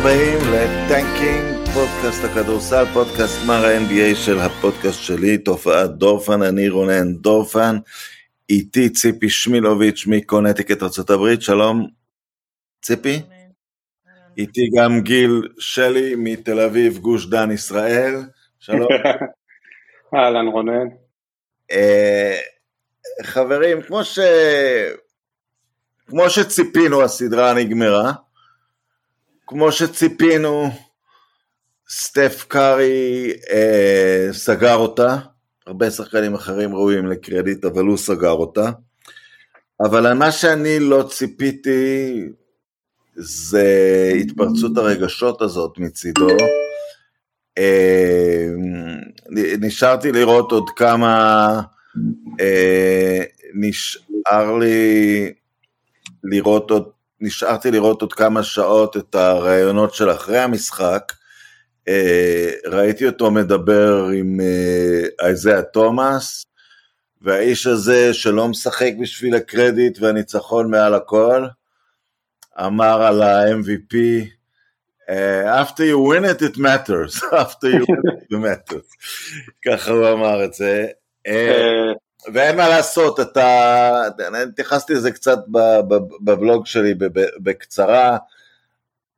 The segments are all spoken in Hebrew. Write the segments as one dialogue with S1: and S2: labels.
S1: הבאים ל tanking, פודקאסט הכדורסל, פודקאסט מר ה-NBA של הפודקאסט שלי, תופעת דורפן, אני רונן דורפן, איתי ציפי שמילוביץ' מקונטיקט ארה"ב, שלום ציפי. איתי גם גיל שלי מתל אביב, גוש דן ישראל, שלום.
S2: אהלן רונן.
S1: אה, חברים, כמו ש... כמו שציפינו הסדרה נגמרה, כמו שציפינו סטף קארי אה, סגר אותה, הרבה שחקנים אחרים ראויים לקרדיט אבל הוא סגר אותה, אבל מה שאני לא ציפיתי זה התפרצות הרגשות הזאת מצידו. אה, נשארתי לראות עוד כמה, אה, נשאר לי לראות עוד, נשארתי לראות עוד כמה שעות את הראיונות של אחרי המשחק. אה, ראיתי אותו מדבר עם אייזאה תומאס, והאיש הזה שלא משחק בשביל הקרדיט והניצחון מעל הכל, אמר על ה-MVP, uh, after you win it it matters, after you win it it matters, ככה הוא אמר את זה, ואין מה לעשות, אתה, אני התייחסתי לזה קצת בבלוג שלי בקצרה,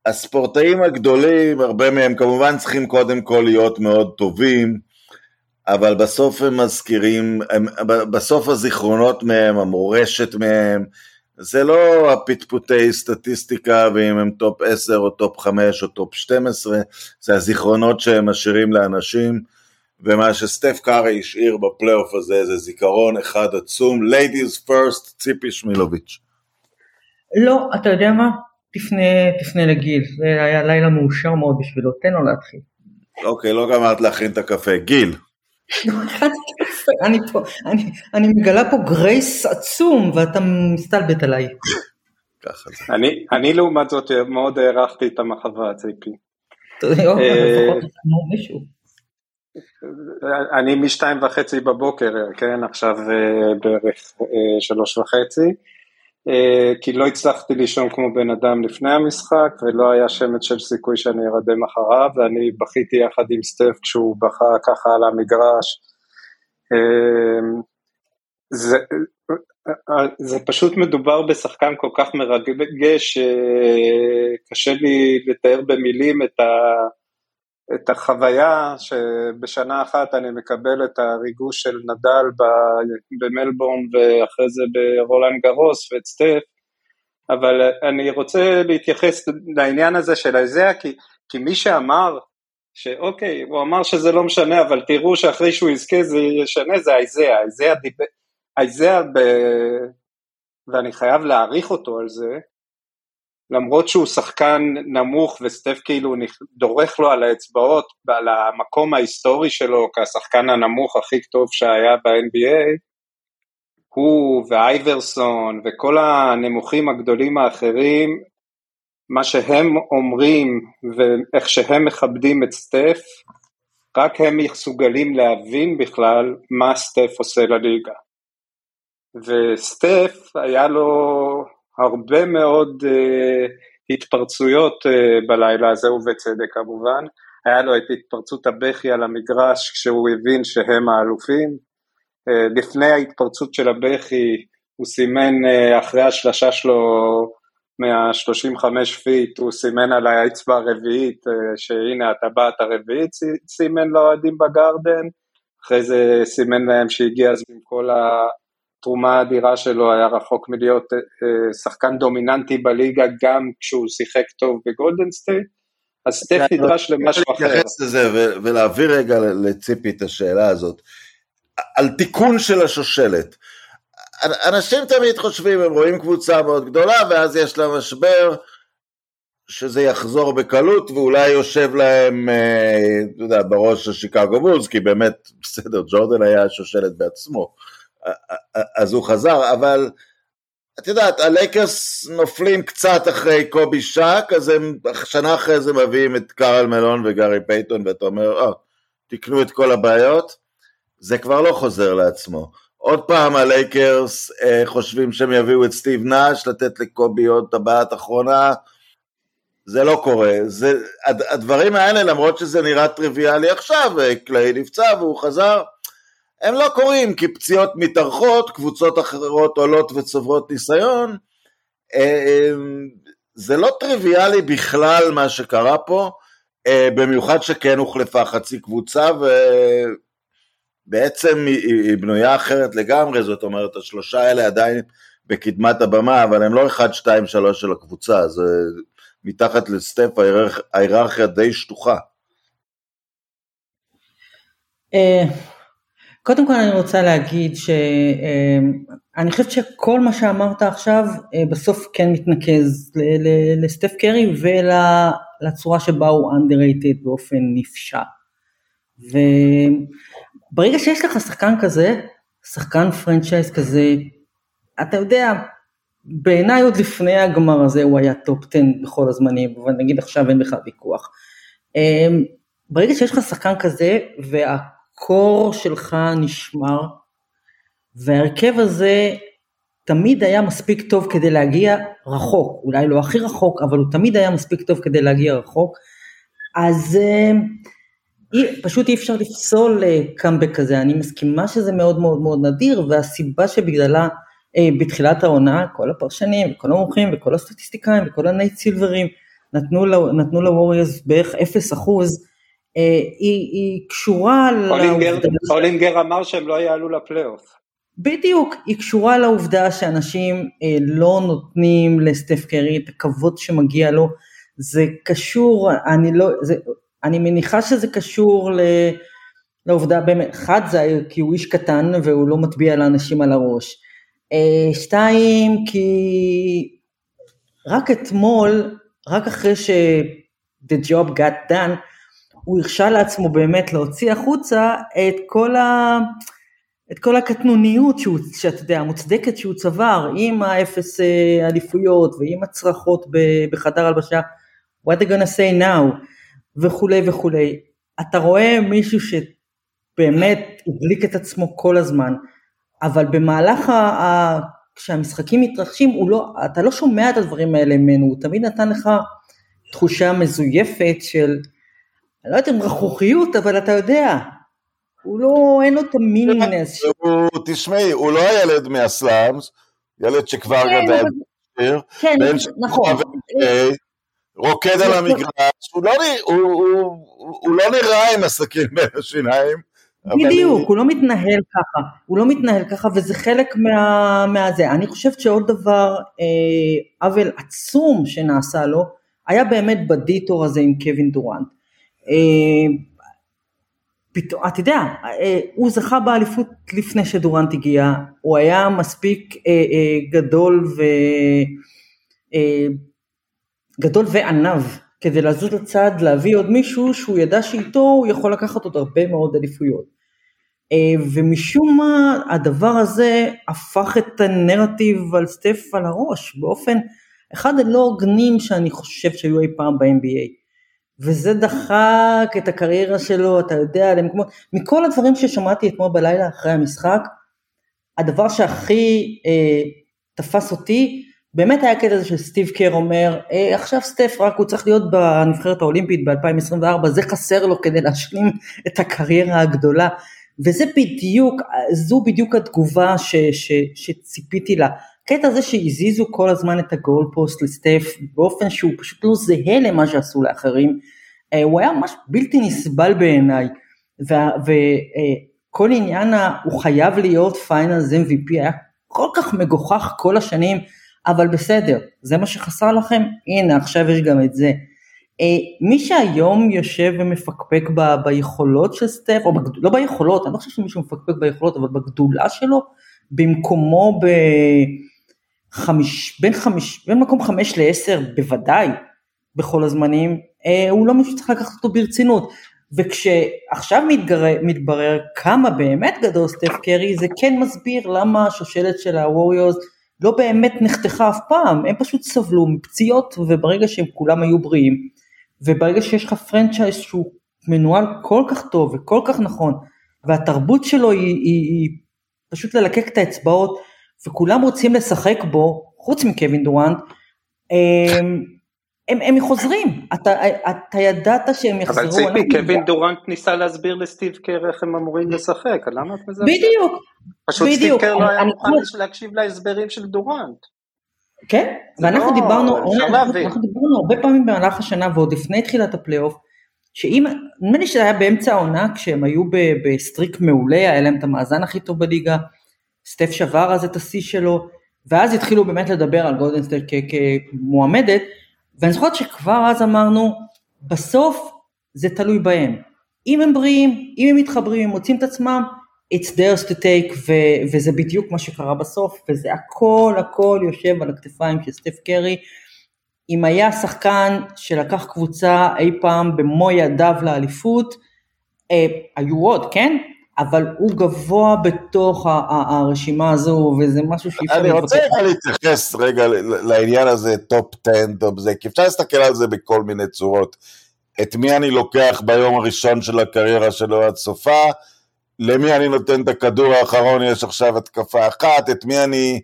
S1: הספורטאים הגדולים, הרבה מהם כמובן צריכים קודם כל להיות מאוד טובים, אבל בסוף הם מזכירים, הם, בסוף הזיכרונות מהם, המורשת מהם, זה לא הפטפוטי סטטיסטיקה ואם הם טופ 10 או טופ 5 או טופ 12, זה הזיכרונות שהם משאירים לאנשים, ומה שסטף קארי השאיר בפלייאוף הזה זה זיכרון אחד עצום, ladies first, ציפי שמילוביץ'.
S3: לא, אתה יודע מה? תפנה, תפנה לגיל, זה היה לילה מאושר מאוד בשבילו, תן לו להתחיל.
S1: אוקיי, לא גמרת להכין את הקפה. גיל.
S3: אני, פה, אני, אני מגלה פה גרייס עצום ואתה מסתלבט עליי.
S2: אני, אני לעומת זאת מאוד הערכתי את המחווה ציפי.
S3: אה,
S2: אני משתיים וחצי בבוקר, כן, עכשיו אה, בערך אה, שלוש וחצי, כי לא הצלחתי לישון כמו בן אדם לפני המשחק ולא היה שמץ של סיכוי שאני ארדם אחריו ואני בכיתי יחד עם סטף כשהוא בכה ככה על המגרש. זה, זה פשוט מדובר בשחקן כל כך מרגש שקשה לי לתאר במילים את, ה, את החוויה שבשנה אחת אני מקבל את הריגוש של נדל במלבורן ואחרי זה ברולנד גרוס ואת סטף אבל אני רוצה להתייחס לעניין הזה של איזאה כי, כי מי שאמר שאוקיי, הוא אמר שזה לא משנה, אבל תראו שאחרי שהוא יזכה זה ישנה, זה אייזאה, אייזאה, דיב... אייזאה ב... ואני חייב להעריך אותו על זה, למרות שהוא שחקן נמוך וסטף כאילו דורך לו על האצבעות ועל המקום ההיסטורי שלו כשחקן הנמוך הכי טוב שהיה ב-NBA, הוא ואייברסון וכל הנמוכים הגדולים האחרים מה שהם אומרים ואיך שהם מכבדים את סטף, רק הם מסוגלים להבין בכלל מה סטף עושה לליגה. וסטף היה לו הרבה מאוד uh, התפרצויות uh, בלילה הזה, ובצדק כמובן. היה לו את התפרצות הבכי על המגרש כשהוא הבין שהם האלופים. Uh, לפני ההתפרצות של הבכי הוא סימן uh, אחרי השלשה שלו מה-35 פיט הוא סימן על האצבע הרביעית שהנה הטבעת הרביעית סימן לאוהדים בגרדן, אחרי זה סימן להם שהגיע אז עם כל התרומה האדירה שלו היה רחוק מלהיות אה, אה, שחקן דומיננטי בליגה גם כשהוא שיחק טוב בגולדן סטייט, אז סטף נדרש למשהו אחר. אני להתייחס
S1: לזה ולהעביר רגע לציפי את השאלה הזאת. על תיקון של השושלת. אנשים תמיד חושבים, הם רואים קבוצה מאוד גדולה ואז יש לה משבר שזה יחזור בקלות ואולי יושב להם, אה, אתה יודע, בראש השיקגו בולס, כי באמת, בסדר, ג'ורדן היה שושלת בעצמו, אז הוא חזר, אבל את יודעת, הלייקרס נופלים קצת אחרי קובי שק, אז הם שנה אחרי זה מביאים את קארל מלון וגארי פייתון, ואתה אומר, אה, תקנו את כל הבעיות, זה כבר לא חוזר לעצמו. עוד פעם הלייקרס אה, חושבים שהם יביאו את סטיב נאש, לתת לקובי עוד טבעת אחרונה, זה לא קורה. זה, הדברים האלה, למרות שזה נראה טריוויאלי עכשיו, קליי נפצע והוא חזר, הם לא קורים, כי פציעות מתארכות, קבוצות אחרות עולות וצוברות ניסיון. אה, זה לא טריוויאלי בכלל מה שקרה פה, אה, במיוחד שכן הוחלפה חצי קבוצה, ובעצם היא בנויה אחרת לגמרי, זאת אומרת, השלושה האלה עדיין בקדמת הבמה, אבל הם לא 1, 2, 3 של הקבוצה, זה מתחת לסטף ההיררכיה די שטוחה.
S3: אה, קודם כל אני רוצה להגיד שאני חושבת שכל מה שאמרת עכשיו אה, בסוף כן מתנקז לסטף קרי ולצורה שבה הוא underrated באופן נפשע. וברגע שיש לך שחקן כזה, שחקן פרנצ'ייז כזה, אתה יודע, בעיניי עוד לפני הגמר הזה הוא היה טופ 10 בכל הזמנים, אבל נגיד עכשיו אין בכלל ויכוח. אה, ברגע שיש לך שחקן כזה, וה... ה core שלך נשמר, וההרכב הזה תמיד היה מספיק טוב כדי להגיע רחוק, אולי לא הכי רחוק, אבל הוא תמיד היה מספיק טוב כדי להגיע רחוק, אז אי, אה, פשוט אי אפשר לפסול קאמבק כזה, אני מסכימה שזה מאוד מאוד מאוד נדיר, והסיבה שבגללה אה, בתחילת העונה כל הפרשנים, וכל המומחים, וכל הסטטיסטיקאים, וכל הנייט סילברים, נתנו לווריוס בערך 0 אחוז, אה, היא, היא קשורה
S2: לעובדה... הולינגר אמר שהם לא יעלו לפלייאוף.
S3: בדיוק, היא קשורה לעובדה שאנשים אה, לא נותנים לסטף קרי את הכבוד שמגיע לו, זה קשור, אני לא, זה, אני מניחה שזה קשור ל, לעובדה, באמת, אחד זה כי הוא איש קטן והוא לא מטביע לאנשים על הראש, אה, שתיים כי רק אתמול, רק אחרי ש- the job got done, הוא הרשה לעצמו באמת להוציא החוצה את כל, ה... את כל הקטנוניות שהוא, שאתה יודע, המוצדקת שהוא צבר, עם האפס אה, אליפויות ועם הצרחות בחדר הלבשה, what are gonna say now, וכולי וכולי. אתה רואה מישהו שבאמת הבליק את עצמו כל הזמן, אבל במהלך ה... כשהמשחקים מתרחשים, לא, אתה לא שומע את הדברים האלה ממנו, הוא תמיד נתן לך תחושה מזויפת של אני לא יודעת אם רכרוכיות, אבל אתה יודע, הוא לא, אין לו את המינימנס.
S1: תשמעי, הוא לא הילד מהסלאמס, ילד שכבר כן, גדל.
S3: כן, נכון.
S1: רוקד על המגרש, הוא לא, לא נראה עם עסקים בין השיניים.
S3: בדיוק, הוא לא מתנהל ככה, הוא לא מתנהל ככה וזה חלק מהזה. אני חושבת שעוד דבר, אה, עוול עצום שנעשה לו, היה באמת בדיטור הזה עם קווין דורנט. אה, פתאום, אתה יודע, אה, הוא זכה באליפות לפני שדורנט הגיע, הוא היה מספיק אה, גדול ו... גדול וענב כדי לזוז לצד, להביא עוד מישהו שהוא ידע שאיתו הוא יכול לקחת עוד הרבה מאוד אליפויות. ומשום מה הדבר הזה הפך את הנרטיב על סטף על הראש באופן אחד הלא הוגנים שאני חושב שהיו אי פעם ב-NBA. וזה דחק את הקריירה שלו, אתה יודע, למקומות, מכל הדברים ששמעתי אתמול בלילה אחרי המשחק, הדבר שהכי אה, תפס אותי, באמת היה קטע הזה של סטיב קר אומר, אה, עכשיו סטף רק הוא צריך להיות בנבחרת האולימפית ב-2024, זה חסר לו כדי להשלים את הקריירה הגדולה, וזה בדיוק, זו בדיוק התגובה ש, ש, שציפיתי לה. הקטע הזה שהזיזו כל הזמן את ה goal post לסטף באופן שהוא פשוט לא זהה למה שעשו לאחרים, אה, הוא היה ממש בלתי נסבל בעיניי, וכל עניין הוא חייב להיות Finals MVP היה כל כך מגוחך כל השנים, אבל בסדר, זה מה שחסר לכם, הנה עכשיו יש גם את זה. אה, מי שהיום יושב ומפקפק ב, ביכולות של סטף, או בגד... לא ביכולות, אני לא חושב שמישהו מפקפק ביכולות, אבל בגדולה שלו, במקומו ב... חמיש, בין, חמיש, בין מקום חמש לעשר בוודאי בכל הזמנים, אה, הוא לא מישהו שצריך לקחת אותו ברצינות. וכשעכשיו מתגר... מתברר כמה באמת גדול סטף קרי, זה כן מסביר למה השושלת של הווריורס לא באמת נחתכה אף פעם, הם פשוט סבלו מפציעות, וברגע שהם כולם היו בריאים, וברגע שיש לך פרנצ'ייז שהוא מנוהל כל כך טוב וכל כך נכון, והתרבות שלו היא, היא, היא פשוט ללקק את האצבעות, וכולם רוצים לשחק בו, חוץ מקווין דורנט, אמ, הם, הם חוזרים, אתה, אתה ידעת שהם יחזרו.
S2: אבל ציפי, קווין דורנט ניסה להסביר לסטיב קר איך הם אמורים לשחק, למה את מזלזלת?
S3: בדיוק,
S2: פשוט סטיב קר לא היה מוכן להקשיב להסברים של דורנט.
S3: כן, ואנחנו
S2: לא,
S3: דיברנו. אנחנו דיברנו הרבה פעמים במהלך השנה ועוד לפני תחילת הפלייאוף, שאם, נדמה לי שזה היה באמצע העונה כשהם היו ב streak מעולה, היה להם את המאזן הכי טוב בליגה, סטף שבר אז את השיא שלו, ואז התחילו באמת לדבר על גולדן סטייט כמועמדת, ואני זוכרת שכבר אז אמרנו, בסוף זה תלוי בהם. אם הם בריאים, אם הם מתחברים, הם מוצאים את עצמם, it's theirs to take, ו- וזה בדיוק מה שקרה בסוף, וזה הכל הכל יושב על הכתפיים של סטף קרי. אם היה שחקן שלקח קבוצה אי פעם במו ידיו לאליפות, אה, היו עוד, כן? אבל הוא גבוה בתוך הרשימה הזו, וזה משהו שאי אפשר
S1: אני רוצה להתייחס רגע לעניין הזה, טופ 10, טופ זה, כי אפשר להסתכל על זה בכל מיני צורות. את מי אני לוקח ביום הראשון של הקריירה שלו עד סופה, למי אני נותן את הכדור האחרון, יש עכשיו התקפה אחת, את מי אני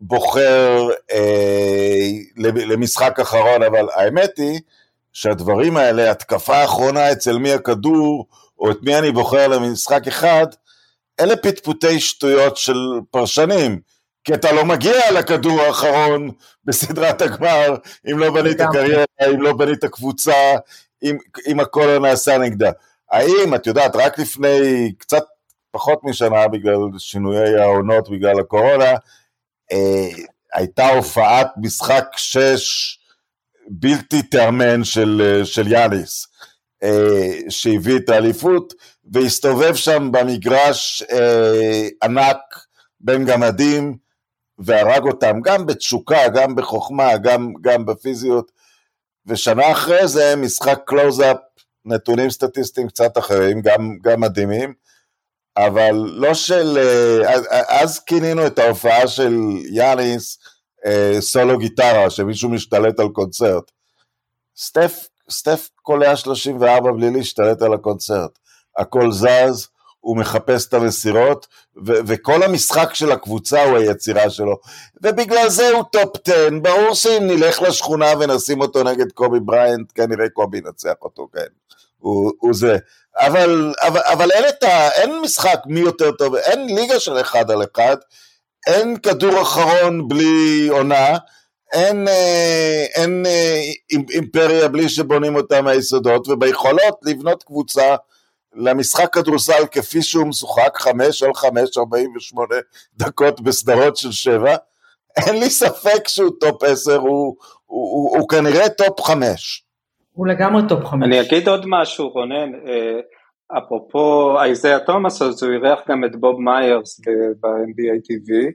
S1: בוחר אה, למשחק אחרון, אבל האמת היא שהדברים האלה, התקפה אחרונה אצל מי הכדור, או את מי אני בוחר למשחק אחד, אלה פטפוטי שטויות של פרשנים, כי אתה לא מגיע לכדור האחרון בסדרת הגמר אם לא בנית קריירה, אם לא בנית קבוצה, אם, אם הכל לא נעשה נגדה. האם, את יודעת, רק לפני קצת פחות משנה, בגלל שינויי העונות, בגלל הקורונה, אה, הייתה הופעת משחק שש בלתי תיאמן של, של יאניס. אה, שהביא את האליפות, והסתובב שם במגרש אה, ענק בין גמדים, והרג אותם גם בתשוקה, גם בחוכמה, גם, גם בפיזיות, ושנה אחרי זה משחק קלוזאפ, נתונים סטטיסטיים קצת אחרים, גם, גם מדהימים, אבל לא של... אז, אז כינינו את ההופעה של יאניס סולו גיטרה, שמישהו משתלט על קונצרט. סטף סטף קולע 34 בלי להשתלט על הקונצרט. הכל זז, הוא מחפש את המסירות, ו- וכל המשחק של הקבוצה הוא היצירה שלו. ובגלל זה הוא טופ 10, ברור שאם נלך לשכונה ונשים אותו נגד קובי בריינט, כנראה קובי ינצח אותו, כן. הוא, הוא זה. אבל, אבל, אבל אין, ה, אין משחק מי יותר טוב, אין ליגה של אחד על אחד, אין כדור אחרון בלי עונה, אין, אה, אין אה, אימפריה בלי שבונים אותה מהיסודות, וביכולות לבנות קבוצה למשחק כדורסל כפי שהוא משוחק, חמש על חמש, ארבעים ושמונה דקות בסדרות של שבע, אין לי ספק שהוא טופ עשר, הוא, הוא, הוא, הוא כנראה טופ חמש.
S3: הוא לגמרי טופ חמש.
S2: אני אגיד עוד משהו, רונן, אפרופו אייזיה תומאס, אז הוא אירח גם את בוב מיירס ב-NBA TV,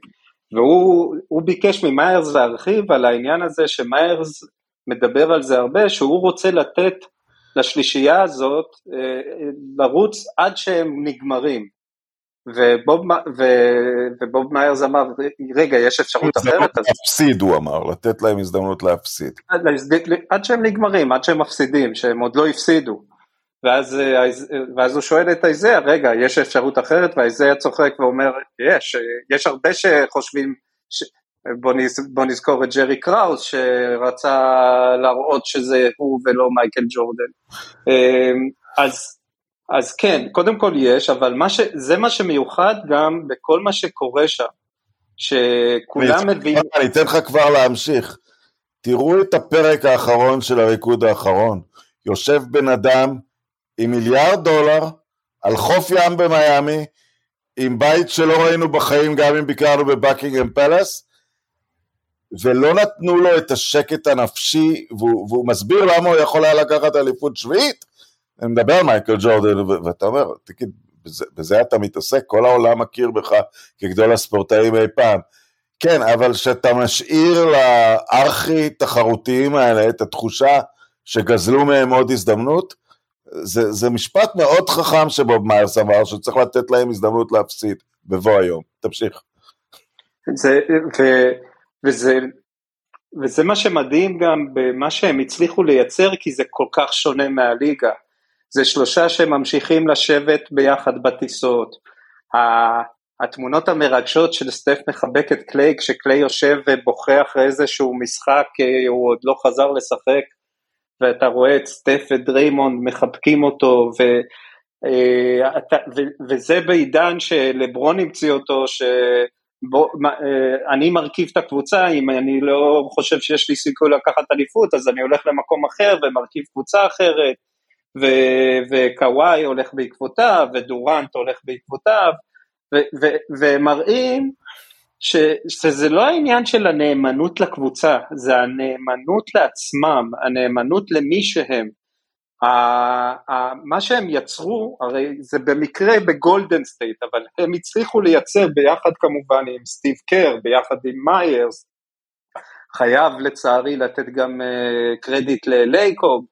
S2: והוא ביקש ממיירס להרחיב על העניין הזה שמיירס מדבר על זה הרבה, שהוא רוצה לתת לשלישייה הזאת לרוץ עד שהם נגמרים. ובוב, ו, ובוב מיירס אמר, רגע, יש אפשרות אחרת?
S1: להפסיד, הוא אמר, לתת להם הזדמנות להפסיד.
S2: עד, עד שהם נגמרים, עד שהם מפסידים, שהם עוד לא הפסידו. ואז, ואז הוא שואל את איזיה, רגע, יש אפשרות אחרת? ואיזיה צוחק ואומר, יש, יש הרבה שחושבים, ש... בוא, נז, בוא נזכור את ג'רי קראוס, שרצה להראות שזה הוא ולא מייקל ג'ורדן. אז, אז כן, קודם כל יש, אבל מה ש, זה מה שמיוחד גם בכל מה שקורה שם, שכולם מבינים...
S1: אני אתן לך כבר להמשיך. תראו את הפרק האחרון של הריקוד האחרון. יושב בן אדם עם מיליארד דולר על חוף ים במיאמי, עם בית שלא ראינו בחיים גם אם ביקרנו בבקינגהם פלאס, ולא נתנו לו את השקט הנפשי, והוא, והוא מסביר למה הוא יכול היה לקחת אליפות שביעית. אני מדבר על מייקל ג'ורדן, ואתה אומר, תגיד, בזה, בזה אתה מתעסק, כל העולם מכיר בך כגדול הספורטאים אי פעם. כן, אבל כשאתה משאיר לארכי תחרותיים האלה את התחושה שגזלו מהם עוד הזדמנות, זה, זה משפט מאוד חכם שבוב מיירס אמר, שצריך לתת להם הזדמנות להפסיד בבוא היום. תמשיך.
S2: זה, ו, וזה, וזה מה שמדהים גם במה שהם הצליחו לייצר, כי זה כל כך שונה מהליגה. זה שלושה שממשיכים לשבת ביחד בטיסות. התמונות המרגשות של סטף מחבק את קליי, כשקליי יושב ובוכה אחרי איזשהו משחק, הוא עוד לא חזר לשחק, ואתה רואה את סטף ודריימונד מחבקים אותו, ו, ו, ו, וזה בעידן שלברון המציא אותו, ש... בוא, אה, מרכיב את הקבוצה, אם אני לא חושב שיש לי סיכוי לקחת אליפות, אז אני הולך למקום אחר ומרכיב קבוצה אחרת, וקוואי הולך בעקבותיו, ודורנט הולך בעקבותיו, ומראים ש, שזה לא העניין של הנאמנות לקבוצה, זה הנאמנות לעצמם, הנאמנות למי שהם. מה שהם יצרו, הרי זה במקרה בגולדן סטייט, אבל הם הצליחו לייצר ביחד כמובן עם סטיב קר, ביחד עם מיירס, חייב לצערי לתת גם אה, קרדיט ללייקוב,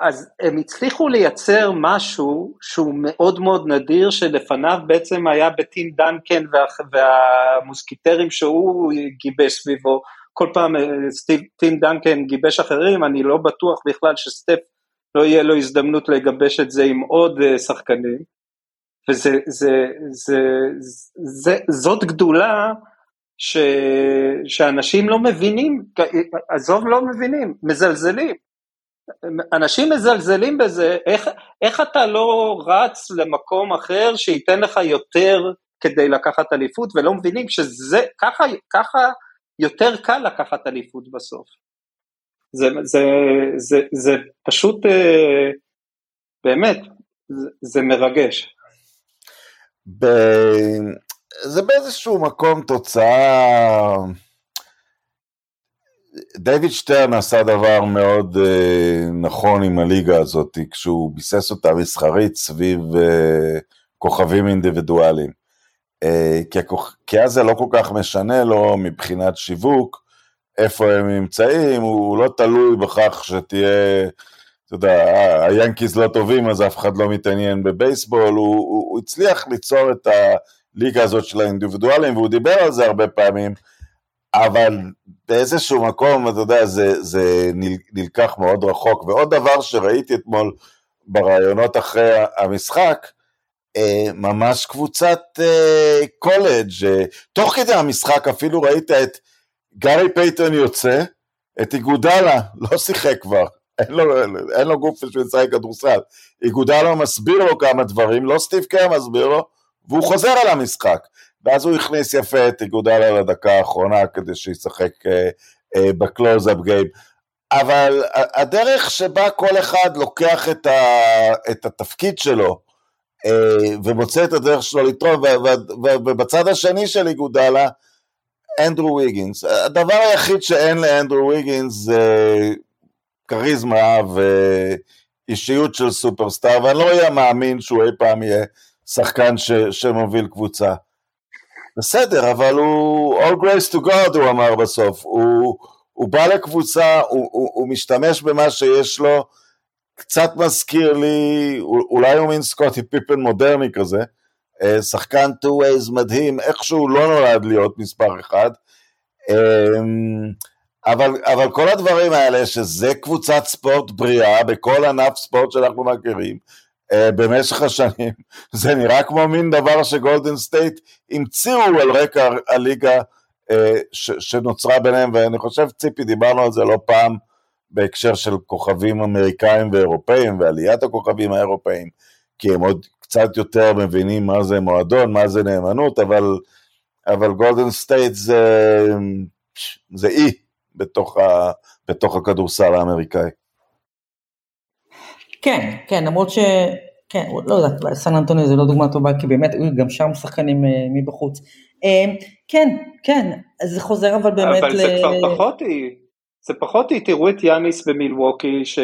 S2: אז הם הצליחו לייצר משהו שהוא מאוד מאוד נדיר, שלפניו בעצם היה בטים דנקן וה, והמוסקיטרים שהוא גיבש סביבו, כל פעם אה, סטיב, טים דנקן גיבש אחרים, אני לא בטוח בכלל שסטף לא יהיה לו הזדמנות לגבש את זה עם עוד אה, שחקנים, וזה, זה, זה, זה, זאת גדולה ש, שאנשים לא מבינים, עזוב לא מבינים, מזלזלים. אנשים מזלזלים בזה, איך, איך אתה לא רץ למקום אחר שייתן לך יותר כדי לקחת אליפות, ולא מבינים שזה, ככה, ככה יותר קל לקחת אליפות בסוף. זה, זה, זה, זה פשוט, אה, באמת, זה, זה מרגש.
S1: ב... זה באיזשהו מקום תוצאה... דיוויד שטרן עשה דבר מאוד uh, נכון עם הליגה הזאת, כשהוא ביסס אותה מסחרית סביב uh, כוכבים אינדיבידואליים. אה, כי, הכוח, כי אז זה לא כל כך משנה לו מבחינת שיווק, איפה הם נמצאים, הוא לא תלוי בכך שתהיה, אתה יודע, היאנקיז לא טובים אז אף אחד לא מתעניין בבייסבול, הוא, הוא, הוא הצליח ליצור את הליגה הזאת של האינדיבידואלים והוא דיבר על זה הרבה פעמים, אבל באיזשהו מקום, אתה יודע, זה, זה נלקח מאוד רחוק. ועוד דבר שראיתי אתמול בראיונות אחרי המשחק, אה, ממש קבוצת אה, קולג', אה, תוך כדי המשחק אפילו ראית את גארי פייטון יוצא, את איגודלה, לא שיחק כבר, אין לו, אין לו גוף בשביל לשחק כדורסל, איגודלה מסביר לו כמה דברים, לא סטיב קר מסביר לו, והוא חוזר על המשחק, ואז הוא הכניס יפה את איגודלה לדקה האחרונה כדי שישחק אה, אה, ב close-out game. אבל הדרך שבה כל אחד לוקח את, ה, את התפקיד שלו, אה, ומוצא את הדרך שלו לתרום, ובצד השני של איגודלה, אנדרו ויגינס. הדבר היחיד שאין לאנדרו ויגינס זה כריזמה ואישיות של סופרסטאר, ואני לא אהיה מאמין שהוא אי פעם יהיה שחקן ש, שמוביל קבוצה. בסדר, אבל הוא all praise to God, הוא אמר בסוף. הוא, הוא בא לקבוצה, הוא, הוא, הוא משתמש במה שיש לו, קצת מזכיר לי, אולי הוא מין סקוטי פיפן מודרני כזה, אה, שחקן two ways מדהים, איכשהו לא נולד להיות מספר אחד, אמ, אבל, אבל כל הדברים האלה, שזה קבוצת ספורט בריאה בכל ענף ספורט שאנחנו מכירים, אה, במשך השנים, זה נראה כמו מין דבר שגולדן סטייט המציאו על רקע הליגה אה, שנוצרה ביניהם, ואני חושב, ציפי, דיברנו על זה לא פעם, בהקשר של כוכבים אמריקאים ואירופאים ועליית הכוכבים האירופאים, כי הם עוד קצת יותר מבינים מה זה מועדון, מה זה נאמנות, אבל, אבל גולדן סטייט זה, זה אי בתוך, ה, בתוך הכדורסל האמריקאי.
S3: כן, כן, למרות ש... כן, לא יודעת, סן אנטוניו זה לא דוגמה טובה, כי באמת גם שם שחקנים אה, מבחוץ. אה, כן, כן, זה חוזר אבל באמת
S2: אבל ל... זה כבר פחות היא. זה פחות, תראו את יאניס במילווקי, ש...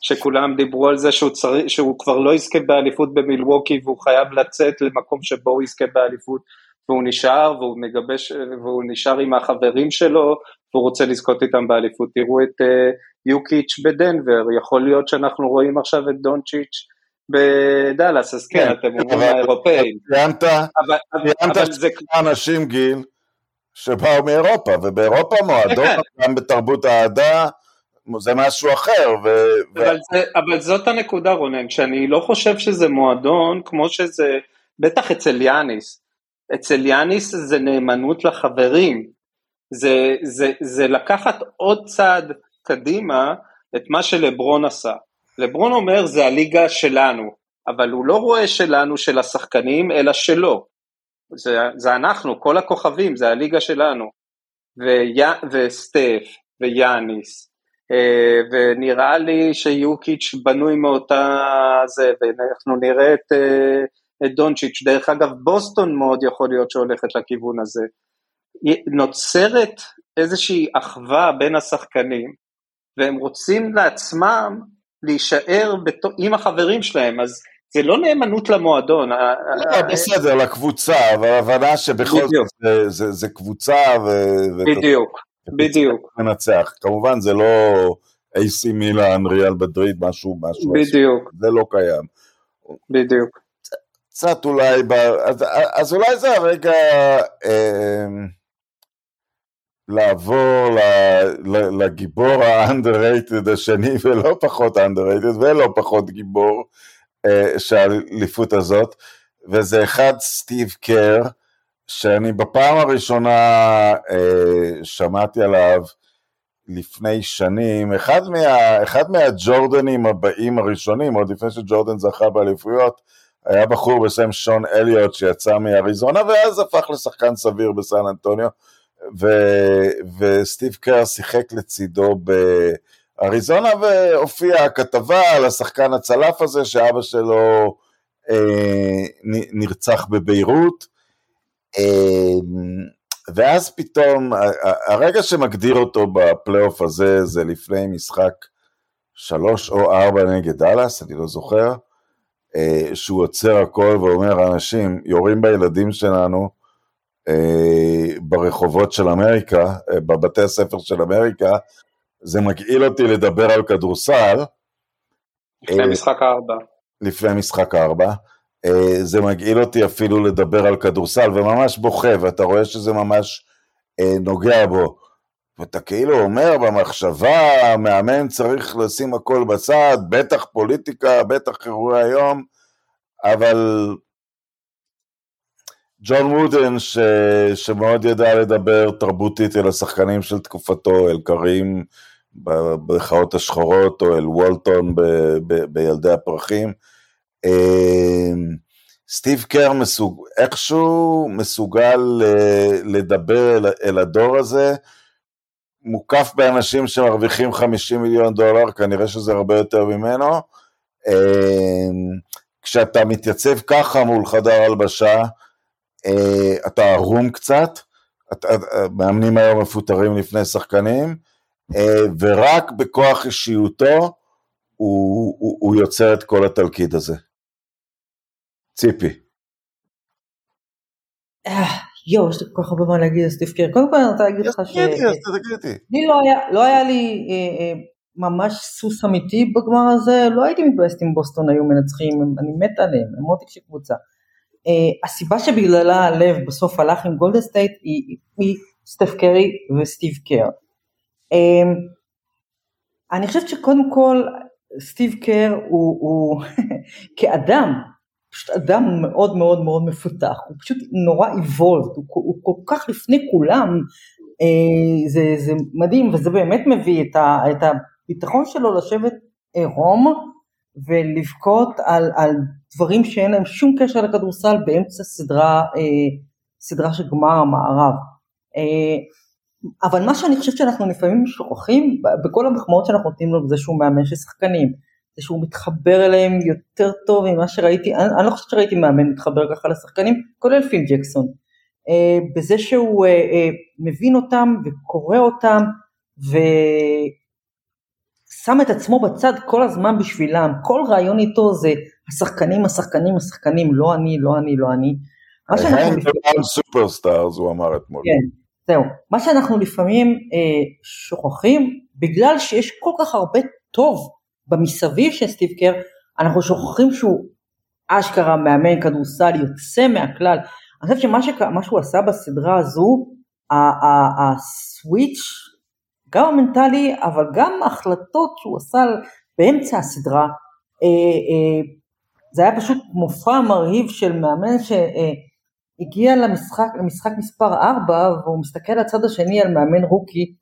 S2: שכולם דיברו על זה שהוא, צר... שהוא כבר לא יזכה באליפות במילווקי והוא חייב לצאת למקום שבו הוא יזכה באליפות והוא נשאר והוא מגבש והוא נשאר עם החברים שלו והוא רוצה לזכות איתם באליפות. תראו את uh, יוקיץ' בדנבר, יכול להיות שאנחנו רואים עכשיו את דונצ'יץ' בדאלאס, אז כן, כן אתם אומרים האירופאים.
S1: ציינת, ציינת אנשים גיל. שבאו מאירופה, ובאירופה מועדון, כן. גם בתרבות האהדה, זה משהו אחר. ו...
S2: אבל, זה, אבל זאת הנקודה רונן, שאני לא חושב שזה מועדון כמו שזה בטח אצל יאניס. אצל יאניס זה נאמנות לחברים, זה, זה, זה לקחת עוד צעד קדימה את מה שלברון עשה. לברון אומר זה הליגה שלנו, אבל הוא לא רואה שלנו של השחקנים, אלא שלו. זה, זה אנחנו, כל הכוכבים, זה הליגה שלנו. וי, וסטף, ויאניס, אה, ונראה לי שיוקיץ' בנוי מאותה זה, ואנחנו נראה את, אה, את דונצ'יץ', דרך אגב בוסטון מאוד יכול להיות שהולכת לכיוון הזה. נוצרת איזושהי אחווה בין השחקנים, והם רוצים לעצמם להישאר בת... עם החברים שלהם, אז זה לא נאמנות למועדון.
S1: לא, בסדר, לקבוצה, אבל הבנה שבכל זאת זה קבוצה.
S2: בדיוק, בדיוק.
S1: מנצח. כמובן זה לא AC מילאן, ריאל בדריד, משהו, משהו.
S2: בדיוק.
S1: זה לא קיים.
S2: בדיוק.
S1: קצת אולי, אז, אז אולי זה הרגע אה, לעבור לגיבור ה-underrated השני, ולא פחות underrated, ולא פחות גיבור אה, של האליפות הזאת, וזה אחד סטיב קר, שאני בפעם הראשונה אה, שמעתי עליו לפני שנים, אחד, מה, אחד מהג'ורדנים הבאים הראשונים, עוד לפני שג'ורדן זכה באליפויות, היה בחור בשם שון אליוט שיצא מאריזונה ואז הפך לשחקן סביר בסן אנטוניו ו, וסטיב קר שיחק לצידו באריזונה והופיעה כתבה על השחקן הצלף הזה שאבא שלו אה, נרצח בביירות. אה, ואז פתאום הרגע שמגדיר אותו בפלייאוף הזה זה לפני משחק שלוש או ארבע נגד דאלאס, אני לא זוכר אה, שהוא עוצר הכל ואומר, אנשים יורים בילדים שלנו ברחובות של אמריקה, אה, בבתי הספר של אמריקה, זה מגעיל אותי לדבר על כדורסל.
S2: לפני משחק הארבע.
S1: לפני משחק הארבע. זה מגעיל אותי אפילו לדבר על כדורסל, וממש בוכה, ואתה רואה שזה ממש נוגע בו. ואתה כאילו אומר במחשבה, המאמן צריך לשים הכל בצד, בטח פוליטיקה, בטח אירועי היום, אבל ג'ון וודן, ש... שמאוד ידע לדבר תרבותית אל השחקנים של תקופתו, אל קרים במחאות השחורות, או אל וולטון ב... ב... בילדי הפרחים, אמ, סטיב קר מסוג... איכשהו מסוגל לדבר אל הדור הזה, מוקף באנשים שמרוויחים 50 מיליון דולר, כנראה שזה הרבה יותר ממנו. אמ, כשאתה מתייצב ככה מול חדר הלבשה, אה, אתה ערום קצת, מאמנים היום מפוטרים לפני שחקנים, אה, ורק בכוח אישיותו הוא, הוא, הוא יוצר את כל התלכיד הזה. ציפי.
S3: אה, יואו, יש לי כל כך הרבה מה להגיד על סטיב קר. קודם כל אני רוצה להגיד לך ש... לי לא היה, לא לי אה, אה, ממש סוס אמיתי בגמר הזה, לא הייתי מתבאסת אם בוסטון היו מנצחים, אני מת עליהם, הם מותק של קבוצה. אה, הסיבה שבגללה הלב בסוף הלך עם גולדן סטייט היא, היא סטף קרי וסטיב קר. אה, אני חושבת שקודם כל סטיב קר הוא, הוא כאדם פשוט אדם מאוד מאוד מאוד מפותח, הוא פשוט נורא evolved, הוא, הוא כל כך לפני כולם, אה, זה, זה מדהים וזה באמת מביא את, ה, את הביטחון שלו לשבת עירום ולבכות על, על דברים שאין להם שום קשר לכדורסל באמצע סדרה, אה, סדרה של גמר המערב. אה, אבל מה שאני חושבת שאנחנו לפעמים שוכחים בכל המחמאות שאנחנו נותנים לו זה שהוא מאמן של שחקנים. זה שהוא מתחבר אליהם יותר טוב ממה שראיתי, אני, אני לא חושבת שראיתי מאמן מתחבר ככה לשחקנים, כולל פיל ג'קסון. אה, בזה שהוא אה, אה, מבין אותם וקורא אותם ושם את עצמו בצד כל הזמן בשבילם, כל ריאיון איתו זה השחקנים, השחקנים, השחקנים, לא אני, לא אני, לא אני.
S1: מה שאנחנו לפעמים... superstars הוא אמר אתמול.
S3: כן, זהו. מה שאנחנו לפעמים אה, שוכחים, בגלל שיש כל כך הרבה טוב במסביב של סטיב קר, אנחנו שוכחים שהוא אשכרה מאמן כדורסל יוצא מהכלל. אני חושב שמה שק... שהוא עשה בסדרה הזו, הסוויץ', גם המנטלי, אבל גם ההחלטות שהוא עשה באמצע הסדרה, אה, אה, זה היה פשוט מופע מרהיב של מאמן שהגיע למשחק, למשחק מספר 4 והוא מסתכל לצד השני על מאמן רוקי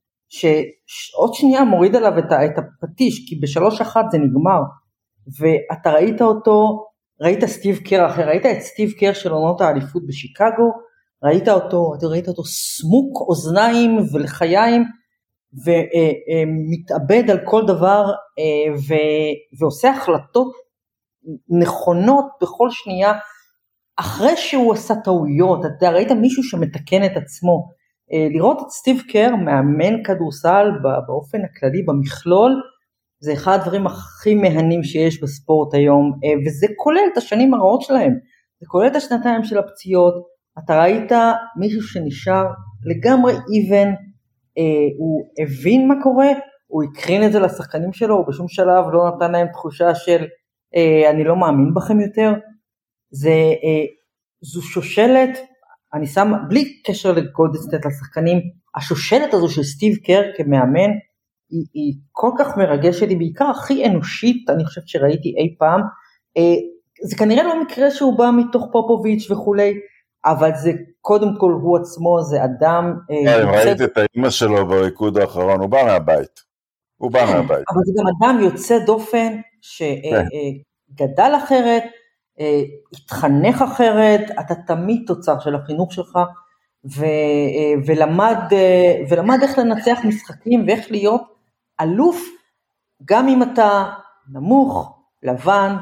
S3: שעוד שנייה מוריד עליו את, הפטיש כי בשלוש אחת זה נגמר. ואתה ראית אותו, ראית סטיב קר אחר, ראית את סטיב קר של עונות האליפות בשיקגו, ראית אותו, ראית אותו סמוק אוזניים ולחיים ומתאבד על כל דבר אה, ועושה החלטות נכונות בכל שנייה אחרי שהוא עשה טעויות, אתה ראית מישהו שמתקן את עצמו. אה, לראות את סטיב קר מאמן כדורסל באופן הכללי במכלול זה אחד הדברים הכי מהנים שיש בספורט היום אה, וזה כולל את השנים הרעות שלהם, זה כולל את השנתיים של הפציעות, אתה ראית מישהו שנשאר לגמרי even, אה, הוא הבין מה קורה, הוא הקרין את זה לשחקנים שלו, הוא בשום שלב לא נתן להם תחושה של אני לא מאמין בכם יותר, זה, אה, זו שושלת, אני שם, בלי קשר לגולדסטייט לשחקנים, השושלת הזו של סטיב קר כמאמן, היא, היא כל כך מרגשת, היא בעיקר הכי אנושית, אני חושבת שראיתי אי פעם. אה, זה כנראה לא מקרה שהוא בא מתוך פופוביץ' וכולי, אבל זה קודם כל הוא עצמו, זה אדם...
S1: אה, כן, ראיתי את האימא שלו בריקוד האחרון, הוא בא מהבית. הוא בא מהבית.
S3: אבל זה גם אדם יוצא דופן, שגדל כן. אחרת, התחנך אחרת, אתה תמיד תוצר של החינוך שלך, ו, ולמד, ולמד איך לנצח משחקים ואיך להיות אלוף, גם אם אתה נמוך, לבן,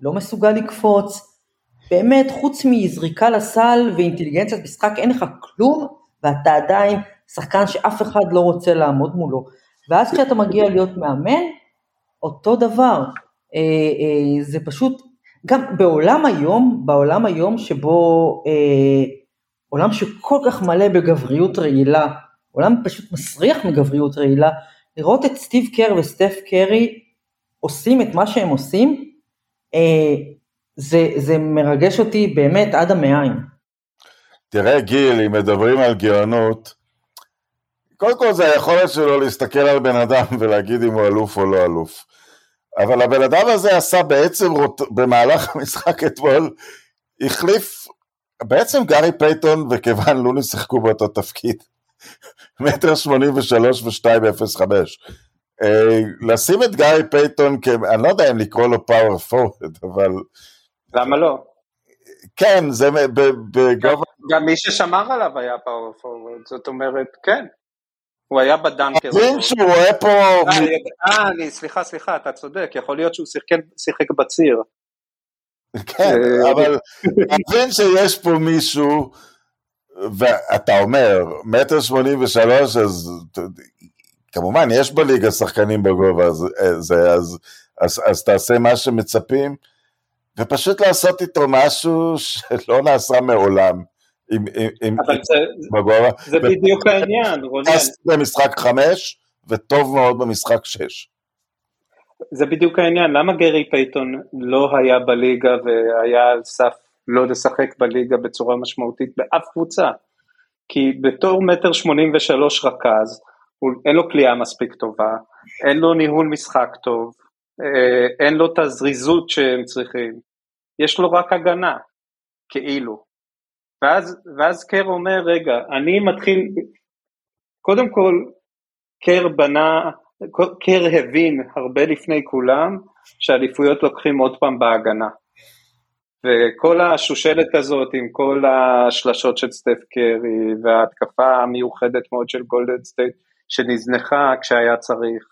S3: לא מסוגל לקפוץ, באמת חוץ מזריקה לסל ואינטליגנציית משחק אין לך כלום ואתה עדיין שחקן שאף אחד לא רוצה לעמוד מולו. ואז כשאתה מגיע להיות מאמן, אותו דבר. אה, אה, זה פשוט, גם בעולם היום, בעולם היום שבו, אה, עולם שכל כך מלא בגבריות רעילה, עולם פשוט מסריח מגבריות רעילה, לראות את סטיב קר וסטף קרי עושים את מה שהם עושים, זה, זה מרגש אותי באמת עד המעיים.
S1: תראה גיל, אם מדברים על גאונות, קודם כל זה היכולת שלו להסתכל על בן אדם ולהגיד אם הוא אלוף או לא אלוף. אבל הבן אדם הזה עשה בעצם במהלך המשחק אתמול, החליף, בעצם גארי פייתון וקוון לוני שיחקו באותו תפקיד. מטר שמונים ושלוש ושתיים אפס חמש. אה, לשים את גארי פייתון, אני לא יודע אם לקרוא לו power forward, אבל
S2: למה לא?
S1: כן, זה בגובה...
S2: גם מי ששמר עליו היה power forward, זאת אומרת, כן. הוא היה ב dunker.
S1: מבין שהוא רואה פה...
S2: אה, אה סליחה, סליחה, אתה צודק, יכול להיות שהוא שיחק בציר.
S1: כן, אה, אבל מבין שיש פה מישהו, ואתה אומר, מטר שמונים ושלוש, אז כמובן, יש בליגה שחקנים בגובה הזה, אז תעשה מה שמצפים. ופשוט לעשות איתו משהו שלא נעשה מעולם. עם, עם,
S2: אבל זה, בגובה. זה בדיוק העניין, רונן.
S1: במשחק חמש, וטוב מאוד במשחק שש.
S2: זה בדיוק העניין, למה גרי פייתון לא היה בליגה והיה על סף לא לשחק בליגה בצורה משמעותית באף קבוצה? כי בתור מטר שמונים ושלוש רכז, אין לו קליעה מספיק טובה, אין לו ניהול משחק טוב, אה, אין לו את הזריזות שהם צריכים, יש לו רק הגנה, כאילו. ואז, ואז קר אומר, רגע, אני מתחיל, קודם כל, קר בנה, קר הבין הרבה לפני כולם, שאליפויות לוקחים עוד פעם בהגנה. וכל השושלת הזאת עם כל השלשות של סטף קרי וההתקפה המיוחדת מאוד של גולדן סטייט שנזנחה כשהיה צריך,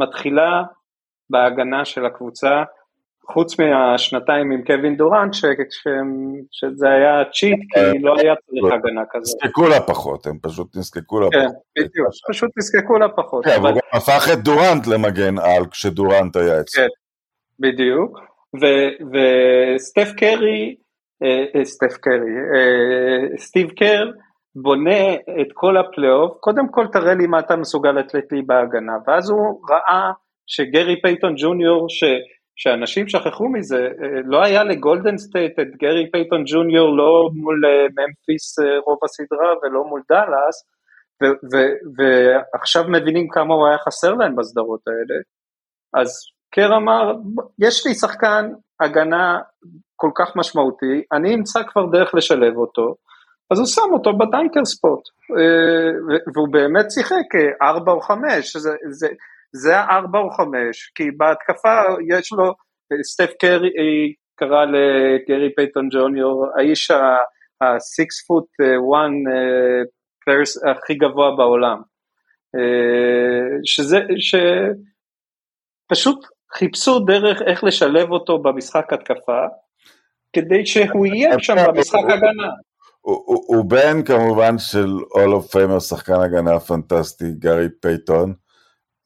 S2: מתחילה בהגנה של הקבוצה, חוץ מהשנתיים עם קווין דורנט, ש, ש, שזה היה cheat, כי אה, לא היה צריך. הגנה כזאת.
S1: נזקקו לה פחות, הם פשוט נזקקו לה
S2: כן, פחות. כן, בדיוק, פשוט נזקקו לה פחות.
S1: כן, אבל הוא גם הפך את דורנט למגן על כשדורנט היה אצלו. כן,
S2: בדיוק, וסטף קרי, אה, אה, סטף קרי, סטיב קר, בונה את כל הפלייאוף, קודם כל תראה לי מה אתה מסוגל לתת לי בהגנה, ואז הוא ראה שגרי פייתון ג'וניור, ש, שאנשים שכחו מזה, אה, לא היה לגולדן סטייט את גרי פייתון ג'וניור לא מול אה, ממפיס אה, רוב הסדרה ולא מול דאלאס, ועכשיו מבינים כמה הוא היה חסר להם בסדרות האלה, אז קר אמר, יש לי שחקן הגנה כל כך משמעותי, אני אמצא כבר דרך לשלב אותו, אז הוא שם אותו ב dunker spot, והוא באמת שיחק 4 או 5, זה, זה, זה ה-4 או 5, כי בהתקפה יש לו, סטף קרי קרא לגרי פייטון ג'וניור, האיש ה-6 פוט 1 פרס הכי גבוה בעולם. אה, שזה, שפשוט חיפשו דרך איך לשלב אותו במשחק התקפה, כדי שהוא יהיה שם במשחק הגנה.
S1: הוא בן כמובן של Hall of Famer, שחקן הגנה פנטסטי, גארי פייתון,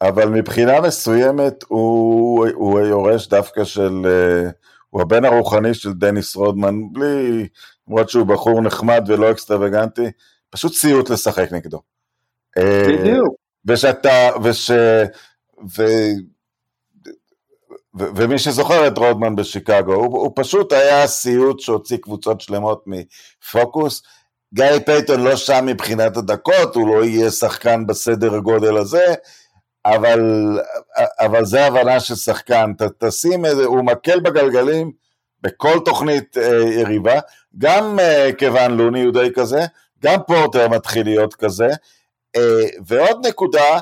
S1: אבל מבחינה מסוימת הוא, הוא היורש דווקא של, אה, הוא הבן הרוחני של דניס רודמן, בלי, למרות שהוא בחור נחמד ולא אקסטרווגנטי, פשוט סיוט לשחק נגדו.
S2: אה, בדיוק.
S1: ושאתה, וש... ו... ו... ומי שזוכר את רודמן בשיקגו, הוא, הוא פשוט היה סיוט שהוציא קבוצות שלמות מפוקוס. גארי פייטון לא שם מבחינת הדקות, הוא לא יהיה שחקן בסדר הגודל הזה, אבל, אבל זה הבנה של שחקן, ת, תשים איזה, הוא מקל בגלגלים בכל תוכנית אה, יריבה, גם אה, כיוון לוני הוא די כזה, גם פורטר מתחיל להיות כזה, אה, ועוד נקודה,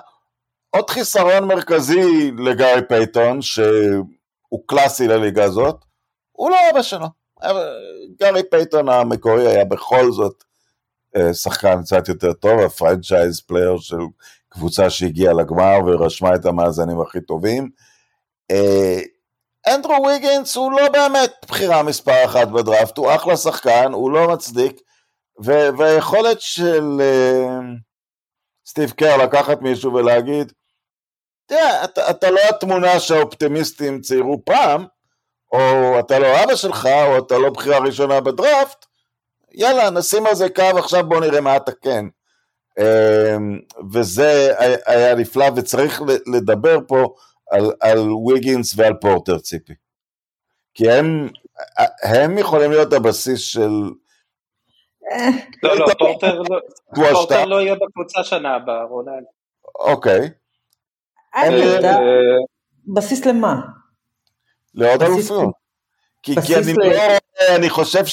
S1: עוד חיסרון מרכזי לגארי פייטון, שהוא קלאסי לליגה הזאת, הוא לא אבא שלו. גארי פייטון המקורי היה בכל זאת אה, שחקן קצת יותר טוב, ה franchise player של קבוצה שהגיעה לגמר ורשמה את המאזנים הכי טובים. אה, אנדרו ויגינס הוא לא באמת בחירה מספר אחת בדראפט, הוא אחלה שחקן, הוא לא מצדיק, והיכולת של אה, סטיב קר לקחת מישהו ולהגיד, תראה, אתה, אתה לא התמונה שהאופטימיסטים ציירו פעם, או אתה לא אבא שלך, או אתה לא בחירה ראשונה בדראפט, יאללה, נשים על זה קו, עכשיו בוא נראה מה אתה כן. Uh, וזה היה נפלא, וצריך לדבר פה על, על ויגינס ועל פורטר ציפי. כי הם, הם יכולים להיות הבסיס של
S2: לא, לא, פורטר לא יהיה בקבוצה שנה הבאה, רונן.
S1: אוקיי.
S3: אה, בסיס למה?
S1: לעוד אלופים. כי אני חושב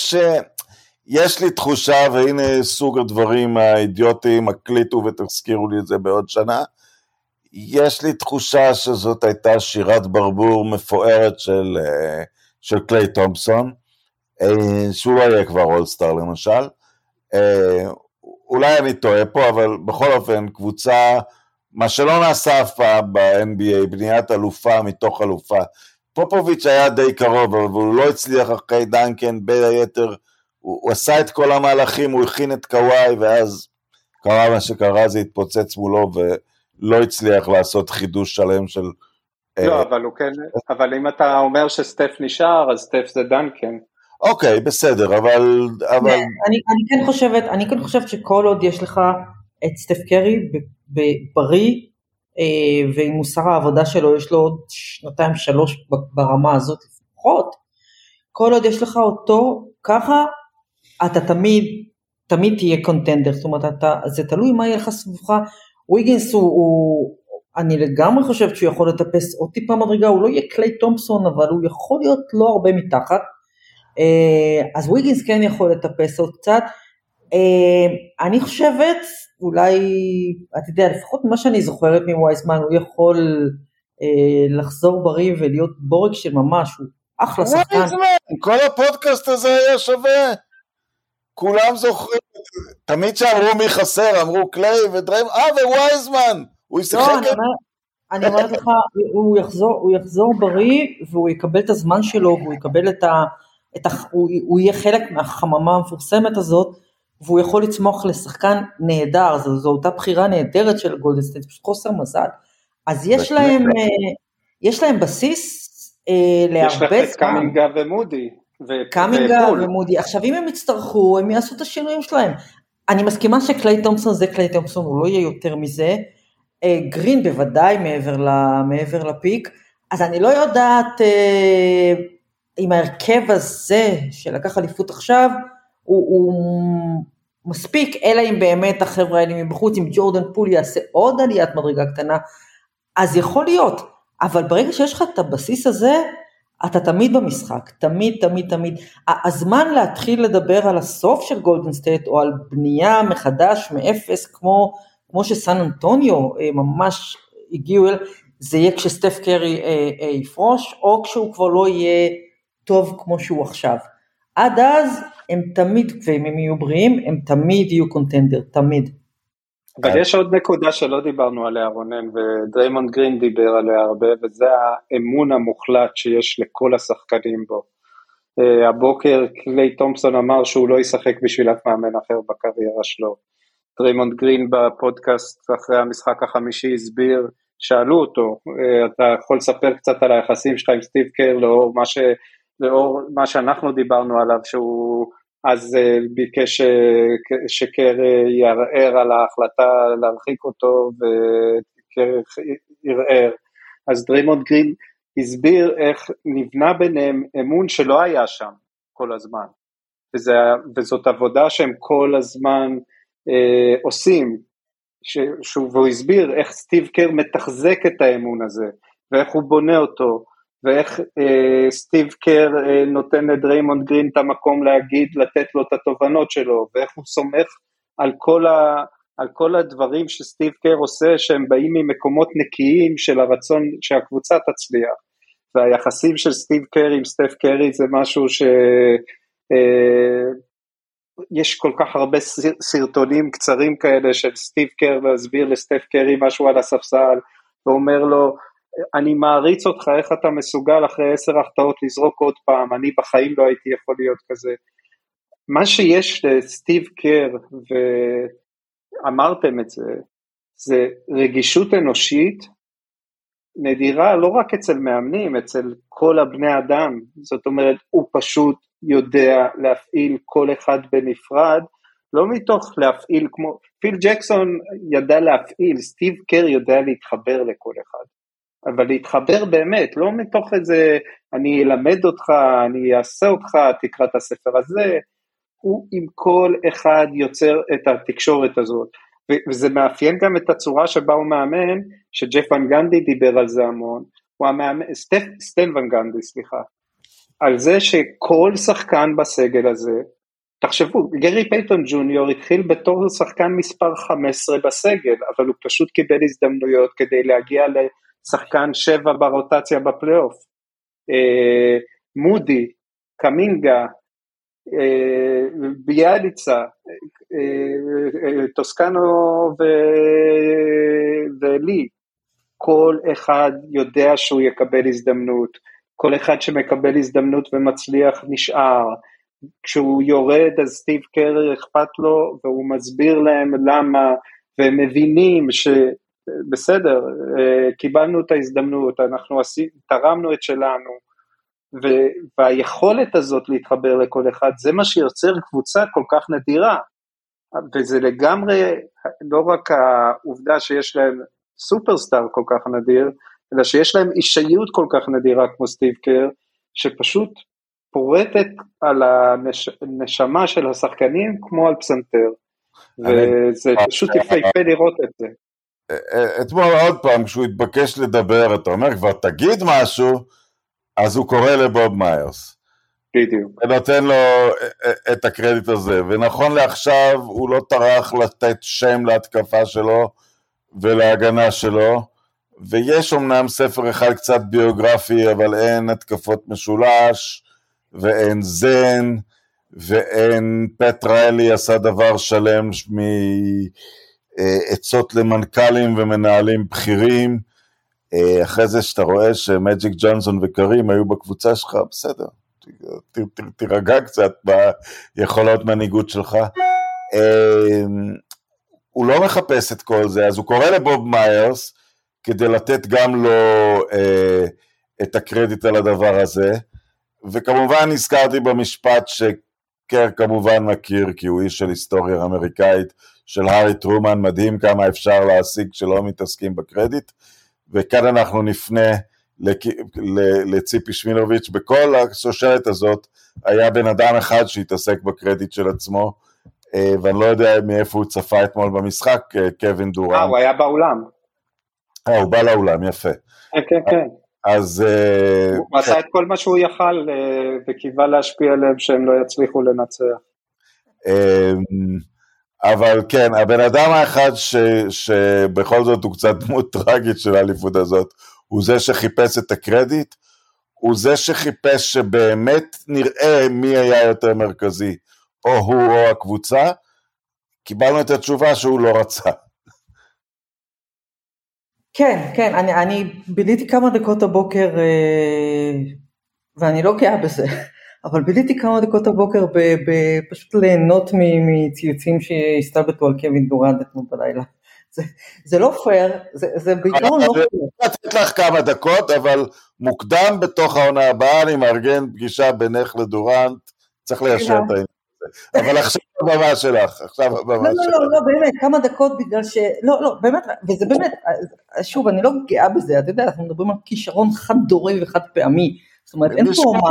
S1: שיש לי תחושה, והנה סוג הדברים האידיוטיים, הקליטו ותזכירו לי את זה בעוד שנה, יש לי תחושה שזאת הייתה שירת ברבור מפוארת של, אה, של קליי תומפסון, אה, שהוא לא יהיה כבר אולסטאר למשל, אה, אולי אני טועה פה, אבל בכל אופן, קבוצה, מה שלא נעשה אף פעם ב-NBA, בניית אלופה מתוך אלופה. פופוביץ' היה די קרוב, אבל הוא לא הצליח אחרי דנקן, בין היתר, הוא, הוא עשה את כל המהלכים, הוא הכין את קוואי, ואז קרה מה שקרה, זה התפוצץ מולו, ולא הצליח לעשות חידוש שלם של...
S2: לא, אה, אבל הוא כן, אבל אם אתה אומר שסטף נשאר, אז סטף זה דנקן.
S1: אוקיי, בסדר, אבל... אבל...
S3: אני, אני, כן חושבת, אני כן חושבת שכל עוד יש לך את סטף קרי בריא, אה, ועם מוסר העבודה שלו יש לו עוד שנתיים שלוש ברמה הזאת לפחות, כל עוד יש לך אותו ככה, אתה תמיד, תמיד תהיה קונטנדר, זאת אומרת, אתה, זה תלוי מה יהיה לך סביבך, ויגינס הוא, הוא, אני לגמרי חושבת שהוא יכול לטפס עוד טיפה מדרגה, הוא לא יהיה קליי תומפסון, אבל הוא יכול להיות לא הרבה מתחת, אה, אז ויגינס כן יכול לטפס עוד קצת. אה, אני חושבת, אולי, אתה יודע, לפחות ממה שאני זוכרת מווייזמן, הוא יכול אה, לחזור בריא ולהיות בורג של ממש, הוא אחלה שחקן.
S1: כל הפודקאסט הזה היה שווה. כולם זוכרים, תמיד שאמרו מי חסר, אמרו קליי ודריי, אה ווייזמן, הוא ישחק
S3: לא, את... אני אומרת לך, הוא יחזור, הוא יחזור בריא והוא יקבל את הזמן שלו והוא יקבל את ה... הח... הוא, הוא יהיה חלק מהחממה המפורסמת הזאת, והוא יכול לצמוח לשחקן נהדר, זו, זו אותה בחירה נהדרת של גולדן סטייט, פשוט חוסר מזל. אז יש להם, אה, יש להם בסיס אה, להרבה זמן.
S2: יש לך את קאמינגה ומודי.
S3: קאמינגה ומודי. עכשיו אם הם יצטרכו, הם יעשו את השינויים שלהם. אני מסכימה שקליי תומפסון זה קליי תומפסון, הוא לא יהיה יותר מזה. אה, גרין בוודאי מעבר, מעבר לפיק. אז אני לא יודעת... אה, עם ההרכב הזה שלקח אליפות עכשיו, הוא, הוא מספיק, אלא אם באמת החבר'ה האלה מבחוץ, אם ג'ורדן פול יעשה עוד עליית מדרגה קטנה, אז יכול להיות, אבל ברגע שיש לך את הבסיס הזה, אתה תמיד במשחק, תמיד, תמיד, תמיד. הזמן להתחיל לדבר על הסוף של גולדן סטייט או על בנייה מחדש מאפס כמו, כמו שסן אנטוניו אה, ממש הגיעו אל, זה יהיה כשסטף קרי אה, אה, יפרוש או כשהוא כבר לא יהיה טוב כמו שהוא עכשיו. עד אז הם תמיד, ואם הם יהיו בריאים, הם תמיד יהיו contender, תמיד.
S2: אבל יש עוד נקודה שלא דיברנו עליה רונן ודריימונד גרין דיבר עליה הרבה וזה האמון המוחלט שיש לכל השחקנים בו. אה, הבוקר קליי תומפסון אמר שהוא לא ישחק בשביל אף מאמן אחר בקריירה שלו. דריימונד גרין בפודקאסט אחרי המשחק החמישי הסביר, שאלו אותו, אה, אתה יכול לספר קצת על היחסים שלך עם סטיב קר לאור מה, ש, לאור מה שאנחנו דיברנו עליו שהוא אז אה, ביקש uh, שקר אה, יערער על ההחלטה להרחיק אותו וקר ערער. אז דריימונד גרין הסביר איך נבנה ביניהם אמון שלא היה שם כל הזמן. וזה, וזאת עבודה שהם כל הזמן אה, עושים. והוא הסביר איך סטיב קר מתחזק את האמון הזה, ואיך הוא בונה אותו, ואיך אה, סטיב קר אה, נותן לדריימונד גרין את המקום להגיד, לתת לו את התובנות שלו, ואיך הוא סומך על כל, ה, על כל הדברים שסטיב קר עושה שהם באים ממקומות נקיים של הרצון שהקבוצה תצליח. והיחסים של סטיב קר עם סטף קרי זה משהו ש... אה, יש כל כך הרבה סרטונים קצרים כאלה של סטיב קר להסביר לסטף קרי משהו על הספסל ואומר לו אני מעריץ אותך, איך אתה מסוגל אחרי עשר החטאות לזרוק עוד פעם, אני בחיים לא הייתי יכול להיות כזה. מה שיש לסטיב קר, ואמרתם את זה, זה רגישות אנושית נדירה לא רק אצל מאמנים, אצל כל הבני אדם. זאת אומרת, הוא פשוט יודע להפעיל כל אחד בנפרד, לא מתוך להפעיל כמו, פיל ג'קסון ידע להפעיל, סטיב קר יודע להתחבר לכל אחד. אבל להתחבר באמת, לא מתוך איזה אני אלמד אותך, אני אעשה אותך, תקרא את הספר הזה, הוא עם כל אחד יוצר את התקשורת הזאת. וזה מאפיין גם את הצורה שבה הוא מאמן, שג'ף ון גנדי דיבר על זה המון, הוא המאמן, סטף, סטן ון גנדי, סליחה, על זה שכל שחקן בסגל הזה, תחשבו, גרי פייטון ג'וניור התחיל בתור שחקן מספר 15 בסגל, אבל הוא פשוט קיבל הזדמנויות כדי להגיע שחקן שבע ברוטציה בפלייאוף, אה, מודי, קומינגה, אה, ביאליצה, אה, טוסקנו ו... ולי, כל אחד יודע שהוא יקבל הזדמנות, כל אחד שמקבל הזדמנות ומצליח נשאר, כשהוא יורד אז סטיב קר אכפת לו והוא מסביר להם למה והם מבינים ש... בסדר, אה, קיבלנו את ההזדמנות, אנחנו עשי, תרמנו את שלנו, ו, והיכולת הזאת להתחבר לכל אחד, זה מה שיוצר קבוצה כל כך נדירה. וזה לגמרי לא רק העובדה שיש להם סופרסטאר כל כך נדיר, אלא שיש להם אישיות כל כך נדירה כמו סטיב קר, שפשוט פורטת על הנשמה של השחקנים כמו על פסנתר. וזה פשוט יפהפה לראות את זה.
S1: אתמול עוד פעם, כשהוא התבקש לדבר, אתה אומר כבר תגיד משהו, אז הוא קורא לבוב מיירס.
S2: בדיוק.
S1: ונותן לו את הקרדיט הזה, ונכון לעכשיו הוא לא טרח לתת שם להתקפה שלו ולהגנה שלו, ויש אמנם ספר אחד קצת ביוגרפי, אבל אין התקפות משולש, ואין זן, ואין פטראלי עשה דבר שלם מ... אה, עצות למנכ"לים ומנהלים בכירים, אה, אחרי זה שאתה רואה שמג'יק ג'ונסון וקרים היו בקבוצה שלך, בסדר, תירגע קצת ביכולות מנהיגות שלך. אה, הוא לא מחפש את כל זה, אז הוא קורא לבוב מיירס כדי לתת גם לו את הקרדיט על הדבר הזה, וכמובן נזכרתי במשפט שקר כמובן מכיר, כי הוא איש של היסטוריה אמריקאית, של הארי טרומן, מדהים כמה אפשר להשיג כשלא מתעסקים בקרדיט, וכאן אנחנו נפנה לציפי שמינוביץ', בכל השושלת הזאת היה בן אדם אחד שהתעסק בקרדיט של עצמו, אה, ואני לא יודע מאיפה הוא צפה אתמול במשחק, אה, קווין דורן.
S2: אה, הוא היה באולם.
S1: אה, הוא בא לאולם, יפה.
S2: כן, כן, כן.
S1: אז...
S2: הוא עשה את כל מה שהוא יכל וקיווה להשפיע עליהם שהם לא יצליחו לנצח.
S1: אבל כן, הבן אדם האחד ש, שבכל זאת הוא קצת דמות טראגית של האליפות הזאת, הוא זה שחיפש את הקרדיט, הוא זה שחיפש שבאמת נראה מי היה יותר מרכזי, או הוא או הקבוצה, קיבלנו את התשובה שהוא לא רצה.
S3: כן, כן, אני, אני ביליתי כמה דקות הבוקר, אה, ואני לא גאה בזה, אבל ביליתי כמה דקות הבוקר פשוט ליהנות מציוצים שהסתלבטו על קווין דורנט אתמול בלילה. זה, זה לא פייר, זה, זה בעיקרון לא פייר.
S1: אני לתת לך כמה דקות, אבל מוקדם בתוך העונה הבאה אני מארגן פגישה בינך לדורנט, צריך ליישר את העניין. אבל עכשיו הבמה שלך, עכשיו הבמה שלך.
S3: לא, לא, לא, באמת, כמה דקות בגלל ש... לא, לא, באמת, וזה באמת, שוב, אני לא גאה בזה, אתה יודע, אנחנו מדברים על כישרון חד דורי וחד פעמי. זאת אומרת, אין פה מה...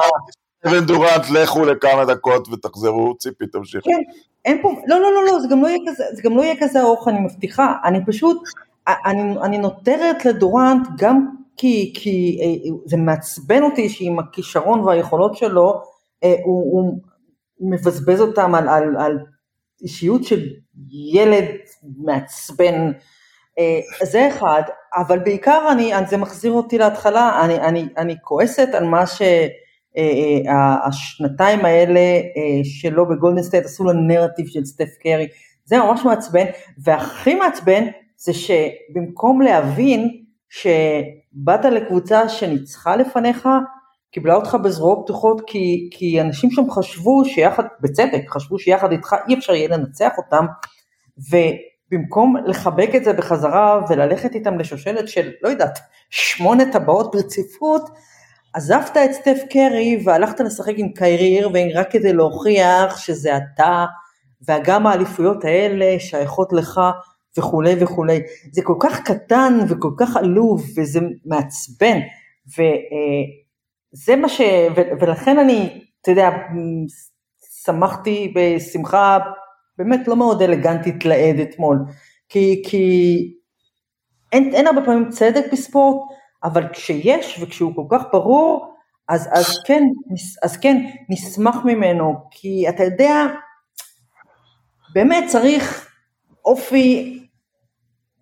S1: אבן דורנט, לכו לכמה דקות ותחזרו, ציפי תמשיך.
S3: כן, אין פה, לא, לא, לא, לא, זה גם לא יהיה כזה, זה גם לא יהיה כזה ארוך, אני מבטיחה, אני פשוט, אני, אני נותרת לדורנט גם כי, כי אה, זה מעצבן אותי שעם הכישרון והיכולות שלו, אה, הוא, הוא מבזבז אותם על, על, על אישיות של ילד מעצבן, אה, זה אחד, אבל בעיקר אני, זה מחזיר אותי להתחלה, אני, אני, אני כועסת על מה ש... אה, אה, השנתיים האלה שלו בגולדן סטייט עשו לו נרטיב של סטף קרי, זה ממש מעצבן, והכי מעצבן זה שבמקום להבין שבאת לקבוצה שניצחה לפניך, קיבלה אותך בזרועות פתוחות כי, כי אנשים שם חשבו שיחד, בצדק, חשבו שיחד איתך אי אפשר יהיה לנצח אותם, ובמקום לחבק את זה בחזרה וללכת איתם לשושלת של, לא יודעת, שמונה טבעות ברציפות, עזבת את סטף קרי והלכת לשחק עם קיירי אירווינג רק כדי להוכיח שזה אתה, וגם האליפויות האלה שייכות לך וכולי וכולי. זה כל כך קטן וכל כך עלוב וזה מעצבן, וזה מה ש... ולכן אני, אתה יודע, שמחתי בשמחה באמת לא מאוד אלגנטית לעד אתמול, כי, כי אין, אין הרבה פעמים צדק בספורט, אבל כשיש וכשהוא כל כך ברור, אז, אז, כן, אז כן, נשמח ממנו, כי אתה יודע, באמת צריך אופי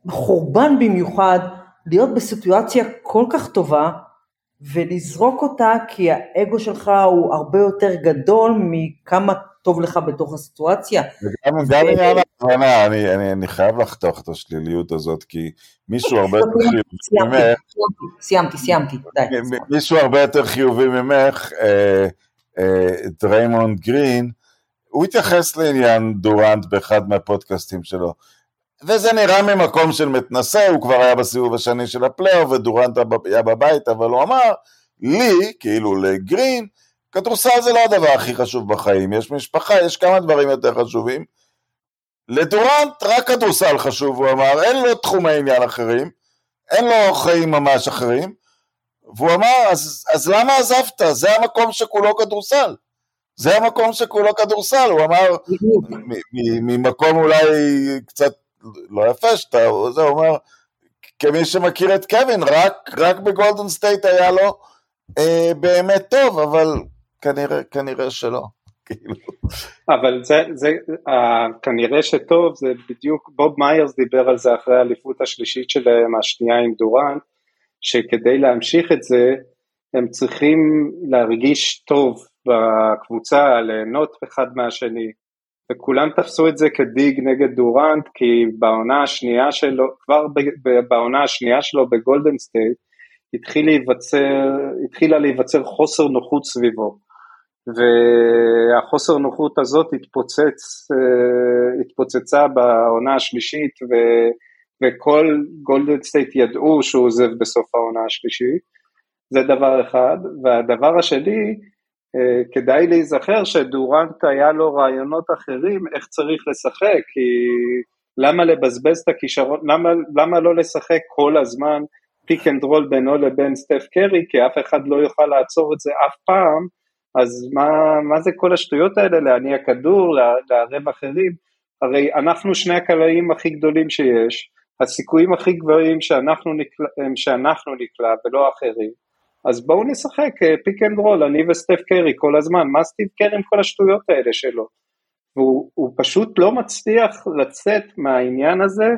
S3: חורבן במיוחד, להיות בסיטואציה כל כך טובה, ולזרוק אותה כי האגו שלך הוא הרבה יותר גדול מכמה טוב לך בתוך הסיטואציה.
S1: וגם גם עניין ההבנה, אני חייב לחתוך את השליליות הזאת, כי מישהו הרבה יותר חיובי ממך,
S3: סיימתי, סיימתי, די.
S1: מישהו הרבה יותר חיובי ממך, אה, אה, דריימונד גרין, הוא התייחס לעניין דורנט באחד מהפודקאסטים שלו. וזה נראה ממקום של מתנשא, הוא כבר היה בסיבוב השני של הפלייאוף ודורנט היה בבית, אבל הוא אמר, לי, כאילו לגרין, כדורסל זה לא הדבר הכי חשוב בחיים, יש משפחה, יש כמה דברים יותר חשובים. לדורנט רק כדורסל חשוב, הוא אמר, אין לו תחומי עניין אחרים, אין לו חיים ממש אחרים, והוא אמר, אז, אז למה עזבת? זה המקום שכולו כדורסל. זה המקום שכולו כדורסל, הוא אמר, ממקום אולי קצת לא יפה שאתה, זה אומר, כמי שמכיר את קווין, רק, רק בגולדן סטייט היה לו אה, באמת טוב, אבל כנראה, כנראה שלא. כאילו.
S2: אבל זה, זה אה, כנראה שטוב, זה בדיוק, בוב מיירס דיבר על זה אחרי האליפות השלישית שלהם, השנייה עם דורנט, שכדי להמשיך את זה, הם צריכים להרגיש טוב בקבוצה, ליהנות אחד מהשני, וכולם תפסו את זה כדיס נגד דורנט, כי בעונה השנייה שלו, כבר בעונה השנייה שלו בגולדן סטייט, התחיל להיווצר, התחילה להיווצר חוסר נוחות סביבו. והחוסר נוחות הזאת התפוצץ, אה, התפוצצה בעונה השלישית ו, וכל גולדן סטייט ידעו שהוא עוזב בסוף העונה השלישית, זה דבר אחד, והדבר השני, כדאי להיזכר שדורנט היה לו רעיונות אחרים איך צריך לשחק, כי למה לבזבז את הכישרון, למה, למה לא לשחק כל הזמן pick and roll בינו לבין סטף קרי, כי אף אחד לא יוכל לעצור את זה אף פעם, אז מה, מה זה כל השטויות האלה, להניע כדור, לערב אחרים, הרי אנחנו שני הקלעים הכי גדולים שיש, הסיכויים הכי גבוהים שאנחנו נקלע, שאנחנו נקלע ולא אחרים, אז בואו נשחק pick and roll, אני וסטף קרי כל הזמן, מה סטיב קר עם כל השטויות האלה שלו? והוא פשוט לא מצליח לצאת מהעניין הזה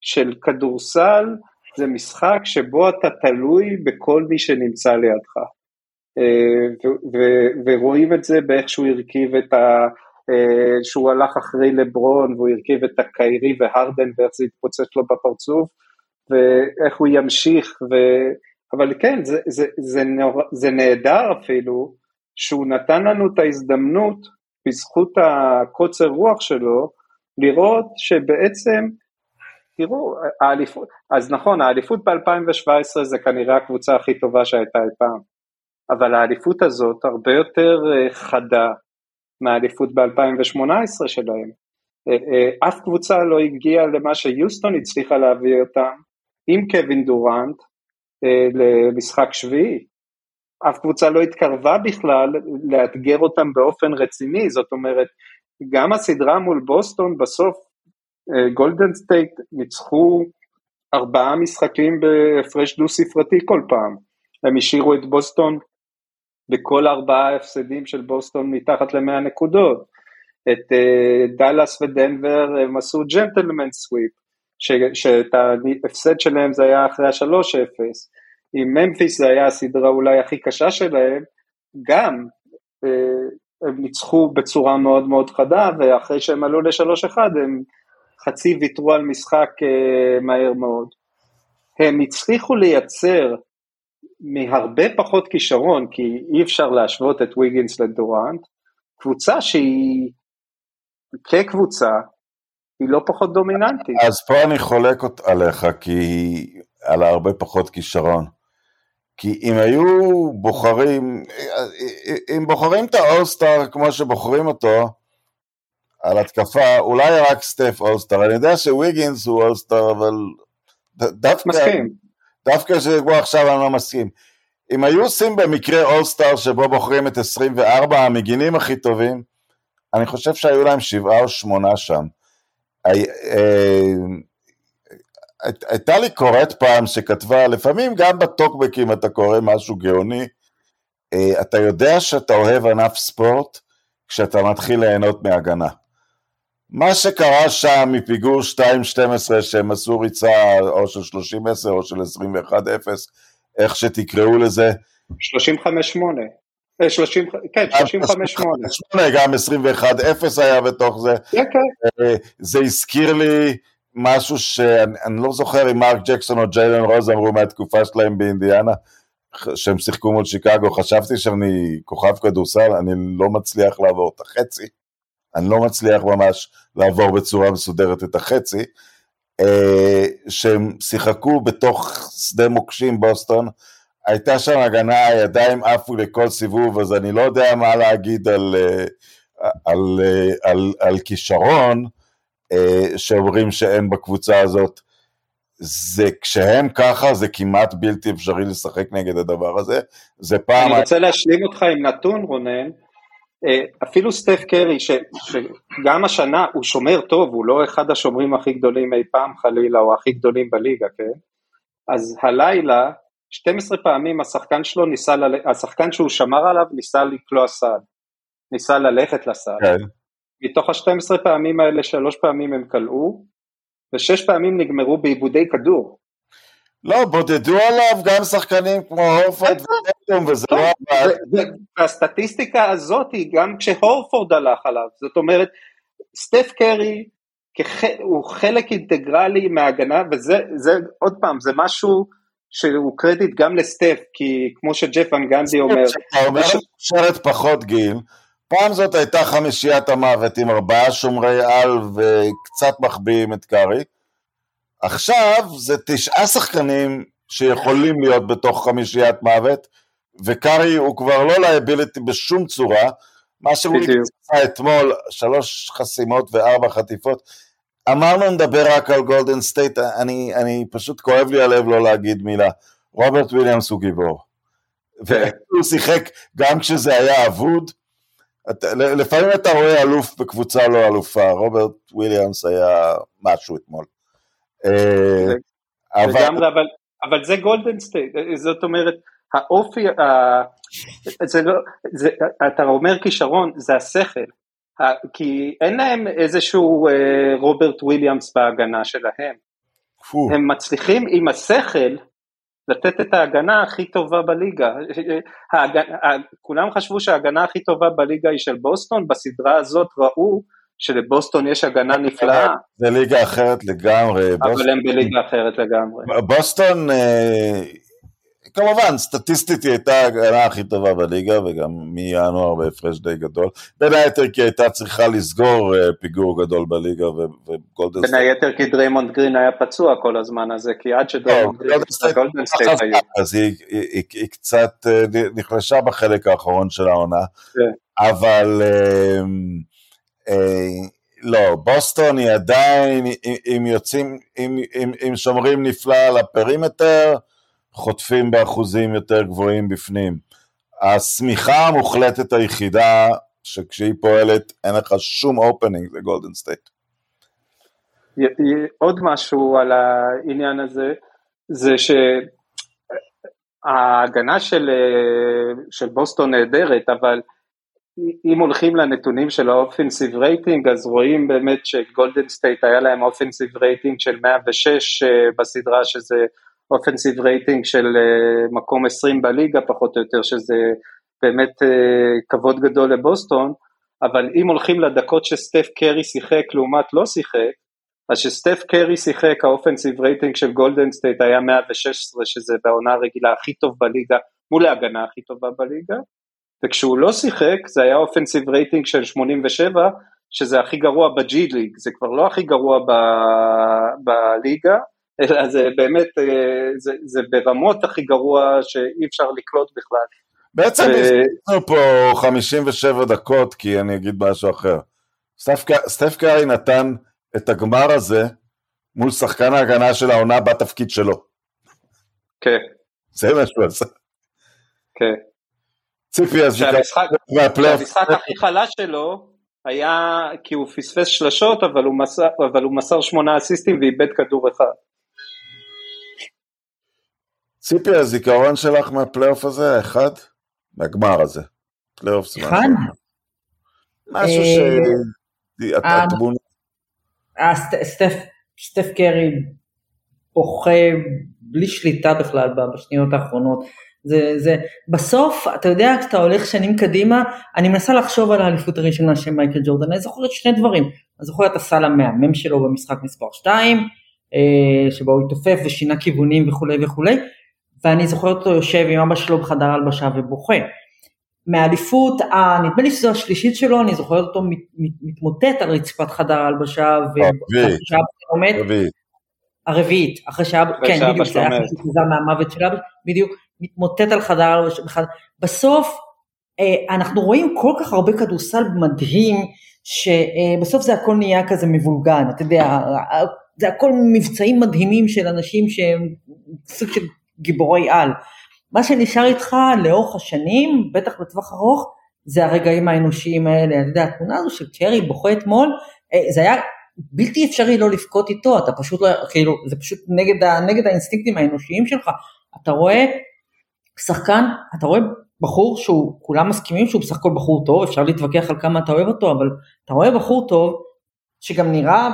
S2: של כדורסל, זה משחק שבו אתה תלוי בכל מי שנמצא לידך. אה, ורואים את זה באיך שהוא הרכיב את ה... אה, שהוא הלך אחרי לברון והוא הרכיב את הקיירי והרדן ואיך זה התפוצץ לו בפרצוף ואיך הוא ימשיך ו... אבל כן זה, זה, זה, נור... זה נהדר אפילו שהוא נתן לנו את ההזדמנות בזכות הקוצר רוח שלו לראות שבעצם תראו האליפות אז נכון האליפות ב-2017 זה כנראה הקבוצה הכי טובה שהייתה אי פעם אבל האליפות הזאת הרבה יותר אה, חדה מהאליפות ב-2018 שלהם. אה, אה, אף קבוצה לא הגיעה למה שיוסטון הצליחה להביא אותם עם קווין דורנט למשחק שביעי. אף קבוצה לא התקרבה בכלל לאתגר אותם באופן רציני, זאת אומרת, גם הסדרה מול בוסטון בסוף גולדן סטייט ניצחו ארבעה משחקים בהפרש דו ספרתי כל פעם. הם השאירו את בוסטון בכל ארבעה ההפסדים של בוסטון מתחת למאה נקודות. את אה, דאלאס ודנבר הם עשו gentleman's sweep, שאת ההפסד שלהם זה היה אחרי השלוש אפס. עם ממפיס זה היה הסדרה אולי הכי קשה שלהם, גם uh, הם ניצחו בצורה מאוד מאוד חדה, ואחרי שהם עלו לשלוש אחד הם חצי ויתרו על משחק uh, מהר מאוד. הם הצליחו לייצר מהרבה פחות כישרון, כי אי אפשר להשוות את ויגינס לדורנט, קבוצה שהיא כקבוצה, היא לא פחות דומיננטית.
S1: אז פה אני חולק עליך, כי על הרבה פחות כישרון. כי אם היו בוחרים, אם בוחרים את האולסטאר כמו שבוחרים אותו, על התקפה, אולי רק סטף אולסטאר, אני יודע שוויגינס הוא אולסטאר, אבל
S2: דווקא, מסכים.
S1: דווקא שבו עכשיו אני לא מסכים. אם היו עושים במקרה אולסטאר שבו בוחרים את 24 המגינים הכי טובים, אני חושב שהיו להם שבעה או שמונה שם. אה, הייתה לי קוראת פעם שכתבה, לפעמים גם בטוקבקים אתה קורא משהו גאוני, אה, אתה יודע שאתה אוהב ענף ספורט כשאתה מתחיל ליהנות מהגנה. מה שקרה שם מפיגור 2-12 שהם עשו ריצה או של 30-10 או של 21-0, איך שתקראו לזה.
S2: 35-8. 30, כן, 35-8.
S1: גם 21-0 היה בתוך זה.
S2: כן, כן.
S1: אה, זה הזכיר לי משהו שאני לא זוכר אם מרק ג'קסון או ג'יילן רוז אמרו מהתקופה שלהם באינדיאנה, שהם שיחקו מול שיקגו, חשבתי שאני כוכב כדורסל, אני לא מצליח לעבור את החצי. אני לא מצליח ממש לעבור בצורה מסודרת את החצי, אה, שהם שיחקו בתוך שדה מוקשים בוסטון, הייתה שם הגנה, הידיים עפו לכל סיבוב, אז אני לא יודע מה להגיד על, אה, על, אה, על, על, על כישרון שאומרים שאין בקבוצה הזאת. זה כשהם ככה זה כמעט בלתי אפשרי לשחק נגד הדבר הזה, זה פעם...
S2: אני רוצה להשלים אותך עם נתון רונן, אה, אפילו סטף קרי, ש, שגם השנה הוא שומר טוב, הוא לא אחד השומרים הכי גדולים אי פעם חלילה, או הכי גדולים בליגה, כן? אז הלילה, 12 פעמים השחקן שלו ניסה, ל... השחקן שהוא שמר עליו ניסה לקלוע סעד, ניסה ללכת לסעד. כן. מתוך ה-12 פעמים האלה, שלוש פעמים הם כלאו, ושש פעמים נגמרו בעיבודי כדור.
S1: לא, בודדו עליו גם שחקנים כמו הורפורד ופטום, וזה לא
S2: עבד. והסטטיסטיקה הזאת היא גם כשהורפורד הלך עליו, זאת אומרת, סטף קרי הוא חלק אינטגרלי מההגנה, וזה עוד פעם, זה משהו שהוא קרדיט גם לסטף, כי כמו שג'ף ואן גנדי אומר...
S1: אתה אומר שרת פחות גיל, פעם זאת הייתה חמישיית המוות עם ארבעה שומרי על וקצת מחביאים את קארי. עכשיו זה תשעה שחקנים שיכולים להיות בתוך חמישיית מוות, וקארי הוא כבר לא liability בשום צורה, מה שהוא עשה אתמול, שלוש חסימות וארבע חטיפות. אמרנו נדבר רק על גולדן סטייט, אני, אני פשוט כואב לי הלב לא להגיד מילה. רוברט וויליאמס הוא גיבור. והוא שיחק גם כשזה היה אבוד. לפעמים אתה רואה אלוף בקבוצה לא אלופה, רוברט וויליאמס היה משהו אתמול.
S2: אה, אבל... לגמרי, אבל, אבל זה גולדן סטייט, זאת אומרת, האופי, זה לא, זה, אתה אומר כישרון, זה השכל, כי אין להם איזשהו רוברט וויליאמס בהגנה שלהם, הם מצליחים עם השכל לתת את ההגנה הכי טובה בליגה. כולם חשבו שההגנה הכי טובה בליגה היא של בוסטון, בסדרה הזאת ראו שלבוסטון יש הגנה נפלאה.
S1: זה ליגה אחרת לגמרי.
S2: אבל הם בליגה אחרת לגמרי.
S1: בוסטון אה, כמובן, סטטיסטית היא הייתה ההגנה הכי טובה בליגה, וגם מינואר בהפרש די גדול. בין היתר כי הייתה צריכה לסגור אה, פיגור גדול בליגה, וגולדן
S2: בין היתר כי דריימונד גרין היה פצוע כל הזמן הזה, כי עד שדריימונד
S1: גרין וגולדן סטייט היו. אז היא קצת אה, נחלשה בחלק האחרון של העונה, כן. אבל... אה, לא, בוסטון היא עדיין, אם יוצאים, אם שומרים נפלא על ה perimeter, חוטפים באחוזים יותר גבוהים בפנים. השמיכה המוחלטת היחידה שכשהיא פועלת אין לך שום opening לגולדן סטייט.
S2: עוד משהו על העניין הזה, זה שההגנה של, של בוסטון נהדרת, אבל אם הולכים לנתונים של ה offensive rating, אז רואים באמת שגולדן סטייט היה להם offensive rating של 106 אה, בסדרה, שזה אופנסיב רייטינג של uh, מקום 20 בליגה פחות או יותר, שזה באמת אה, כבוד גדול לבוסטון, אבל אם הולכים לדקות שסטף קרי שיחק לעומת לא שיחק, אז כשסטף קרי שיחק ה offensive rating של גולדן סטייט היה 116, שזה בעונה הרגילה הכי טוב בליגה, מול ההגנה הכי טובה בליגה, וכשהוא לא שיחק זה היה אופנסיב רייטינג של 87, שזה הכי גרוע בג'י ליג, זה כבר לא הכי גרוע ב, בליגה, אלא זה באמת, אה, זה, זה ברמות הכי גרוע שאי אפשר לקלוט בכלל.
S1: בעצם ניסינו פה 57 דקות, כי אני אגיד משהו אחר. סטף קארי נתן את הגמר הזה מול שחקן ההגנה של העונה בתפקיד שלו.
S2: כן.
S1: זה מה שהוא עשה.
S2: כן.
S1: ציפי אז
S2: שהמשחק הכי חלש שלו היה כי הוא פספס שלשות אבל הוא מסר שמונה אסיסטים ואיבד כדור אחד.
S1: ציפי, הזיכרון שלך מהפלייאוף הזה, אחד? מהגמר הזה. פלייאוף זה
S3: אחד?
S1: משהו ש... התמונה...
S3: סטף קרי בוכה בלי שליטה בכלל בשניות האחרונות. זה, זה, בסוף, אתה יודע, כשאתה הולך שנים קדימה, אני מנסה לחשוב על האליפות הראשונה של מייקל ג'ורדן, אני זוכרת שני דברים, אני זוכרת את הסל המהמם שלו במשחק מספר 2, אה, שבו הוא התעופף ושינה כיוונים וכולי וכולי, ואני זוכר אותו יושב עם אבא שלו בחדר הלבשה ובוכה. מהאליפות, נדמה לי שזו השלישית שלו, אני זוכר אותו מת, מת, מתמוטט על רצפת חדר ההלבשה,
S1: הרביעית,
S3: הרביעית, אחרי שאבא, כן, בדיוק, זה היה חזר מהמוות של אבא, בדיוק, מתמוטט על חדר הלבשה, בסוף אה, אנחנו רואים כל כך הרבה כדורסל מדהים, שבסוף זה הכל נהיה כזה מבולגן, אתה יודע, זה הכל מבצעים מדהימים של אנשים שהם סוג של גיבורי על. מה שנשאר איתך לאורך השנים, בטח בטווח ארוך, זה הרגעים האנושיים האלה. אתה יודע, התמונה הזו של קרי בוכה אתמול, אה, זה היה בלתי אפשרי לא לבכות איתו, אתה פשוט לא, כאילו, זה פשוט נגד, נגד האינסטינקטים האנושיים שלך. אתה רואה שחקן, אתה רואה בחור שהוא, כולם מסכימים שהוא בסך הכל בחור טוב, אפשר להתווכח על כמה אתה אוהב אותו, אבל אתה רואה בחור טוב, שגם נראה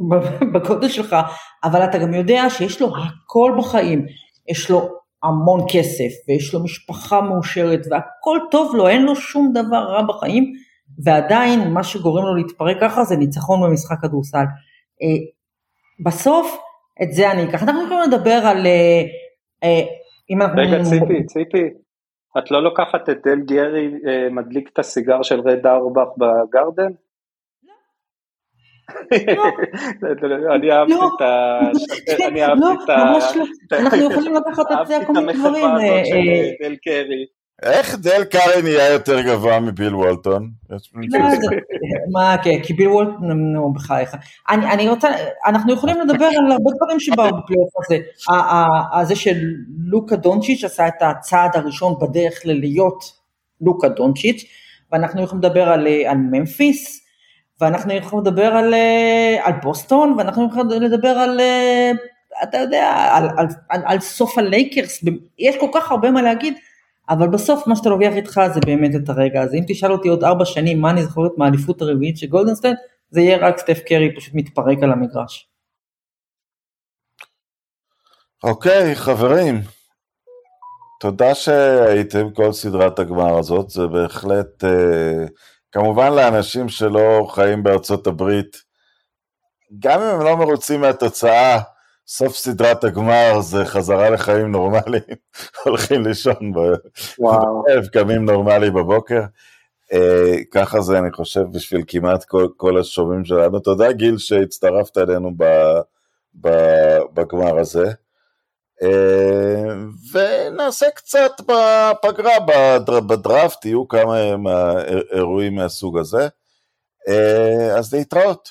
S3: בגודל שלך, אבל אתה גם יודע שיש לו הכל בחיים, יש לו המון כסף, ויש לו משפחה מאושרת, והכל טוב לו, אין לו שום דבר רע בחיים, ועדיין מה שגורם לו להתפרק ככה זה ניצחון במשחק כדורסל. אה, בסוף, את זה אני אקח. אנחנו יכולים לדבר על... אה,
S2: אה, רגע, ציפי, ציפי, את לא לוקחת את דל גרי מדליק את הסיגר של רד אורבך בגרדן? אני אהבתי
S3: לא.
S2: את ה... אני אהבתי
S3: לא,
S2: את ה...
S3: ממש לא, אנחנו יכולים לקחת את זה כל מיני דברים.
S2: אהבתי את המחווה הזאת של אה, דל קרי.
S1: איך דל קארי נהיה יותר גבוה מביל וולטון?
S3: לא, מה, כן, כי ביל וולטון, נו, בחייך. אני רוצה, אנחנו יכולים לדבר על הרבה דברים שבאו בפלייאוף הזה. זה של לוקה דונצ'יץ' עשה את הצעד הראשון בדרך ללהיות לוקה דונצ'יץ', ואנחנו יכולים לדבר על ממפיס, ואנחנו יכולים לדבר על, אה, על בוסטון, ואנחנו יכולים לדבר על, אה, אתה יודע, על, על, על, על סוף הלייקרס, יש כל כך הרבה מה להגיד, אבל בסוף מה שאתה לוקח איתך זה באמת את הרגע הזה. אם תשאל אותי עוד ארבע שנים מה אני זוכרת מהאליפות הרביעית של גולדן סטייט, זה יהיה רק סטף קרי פשוט מתפרק על המגרש.
S1: אוקיי, חברים, תודה שהייתם כל סדרת הגמר הזאת, זה בהחלט, אה, כמובן לאנשים שלא חיים בארצות הברית, גם אם הם לא מרוצים מהתוצאה, סוף סדרת הגמר זה חזרה לחיים נורמליים, הולכים לישון בערב, קמים נורמלי בבוקר. אה, ככה זה אני חושב בשביל כמעט כל, כל השומעים שלנו. תודה גיל שהצטרפת אלינו ב, ב, בגמר הזה. אה, ונעשה קצת בפגרה, בדראפט, יהיו כמה אירועים מהסוג הזה. אה, אז להתראות.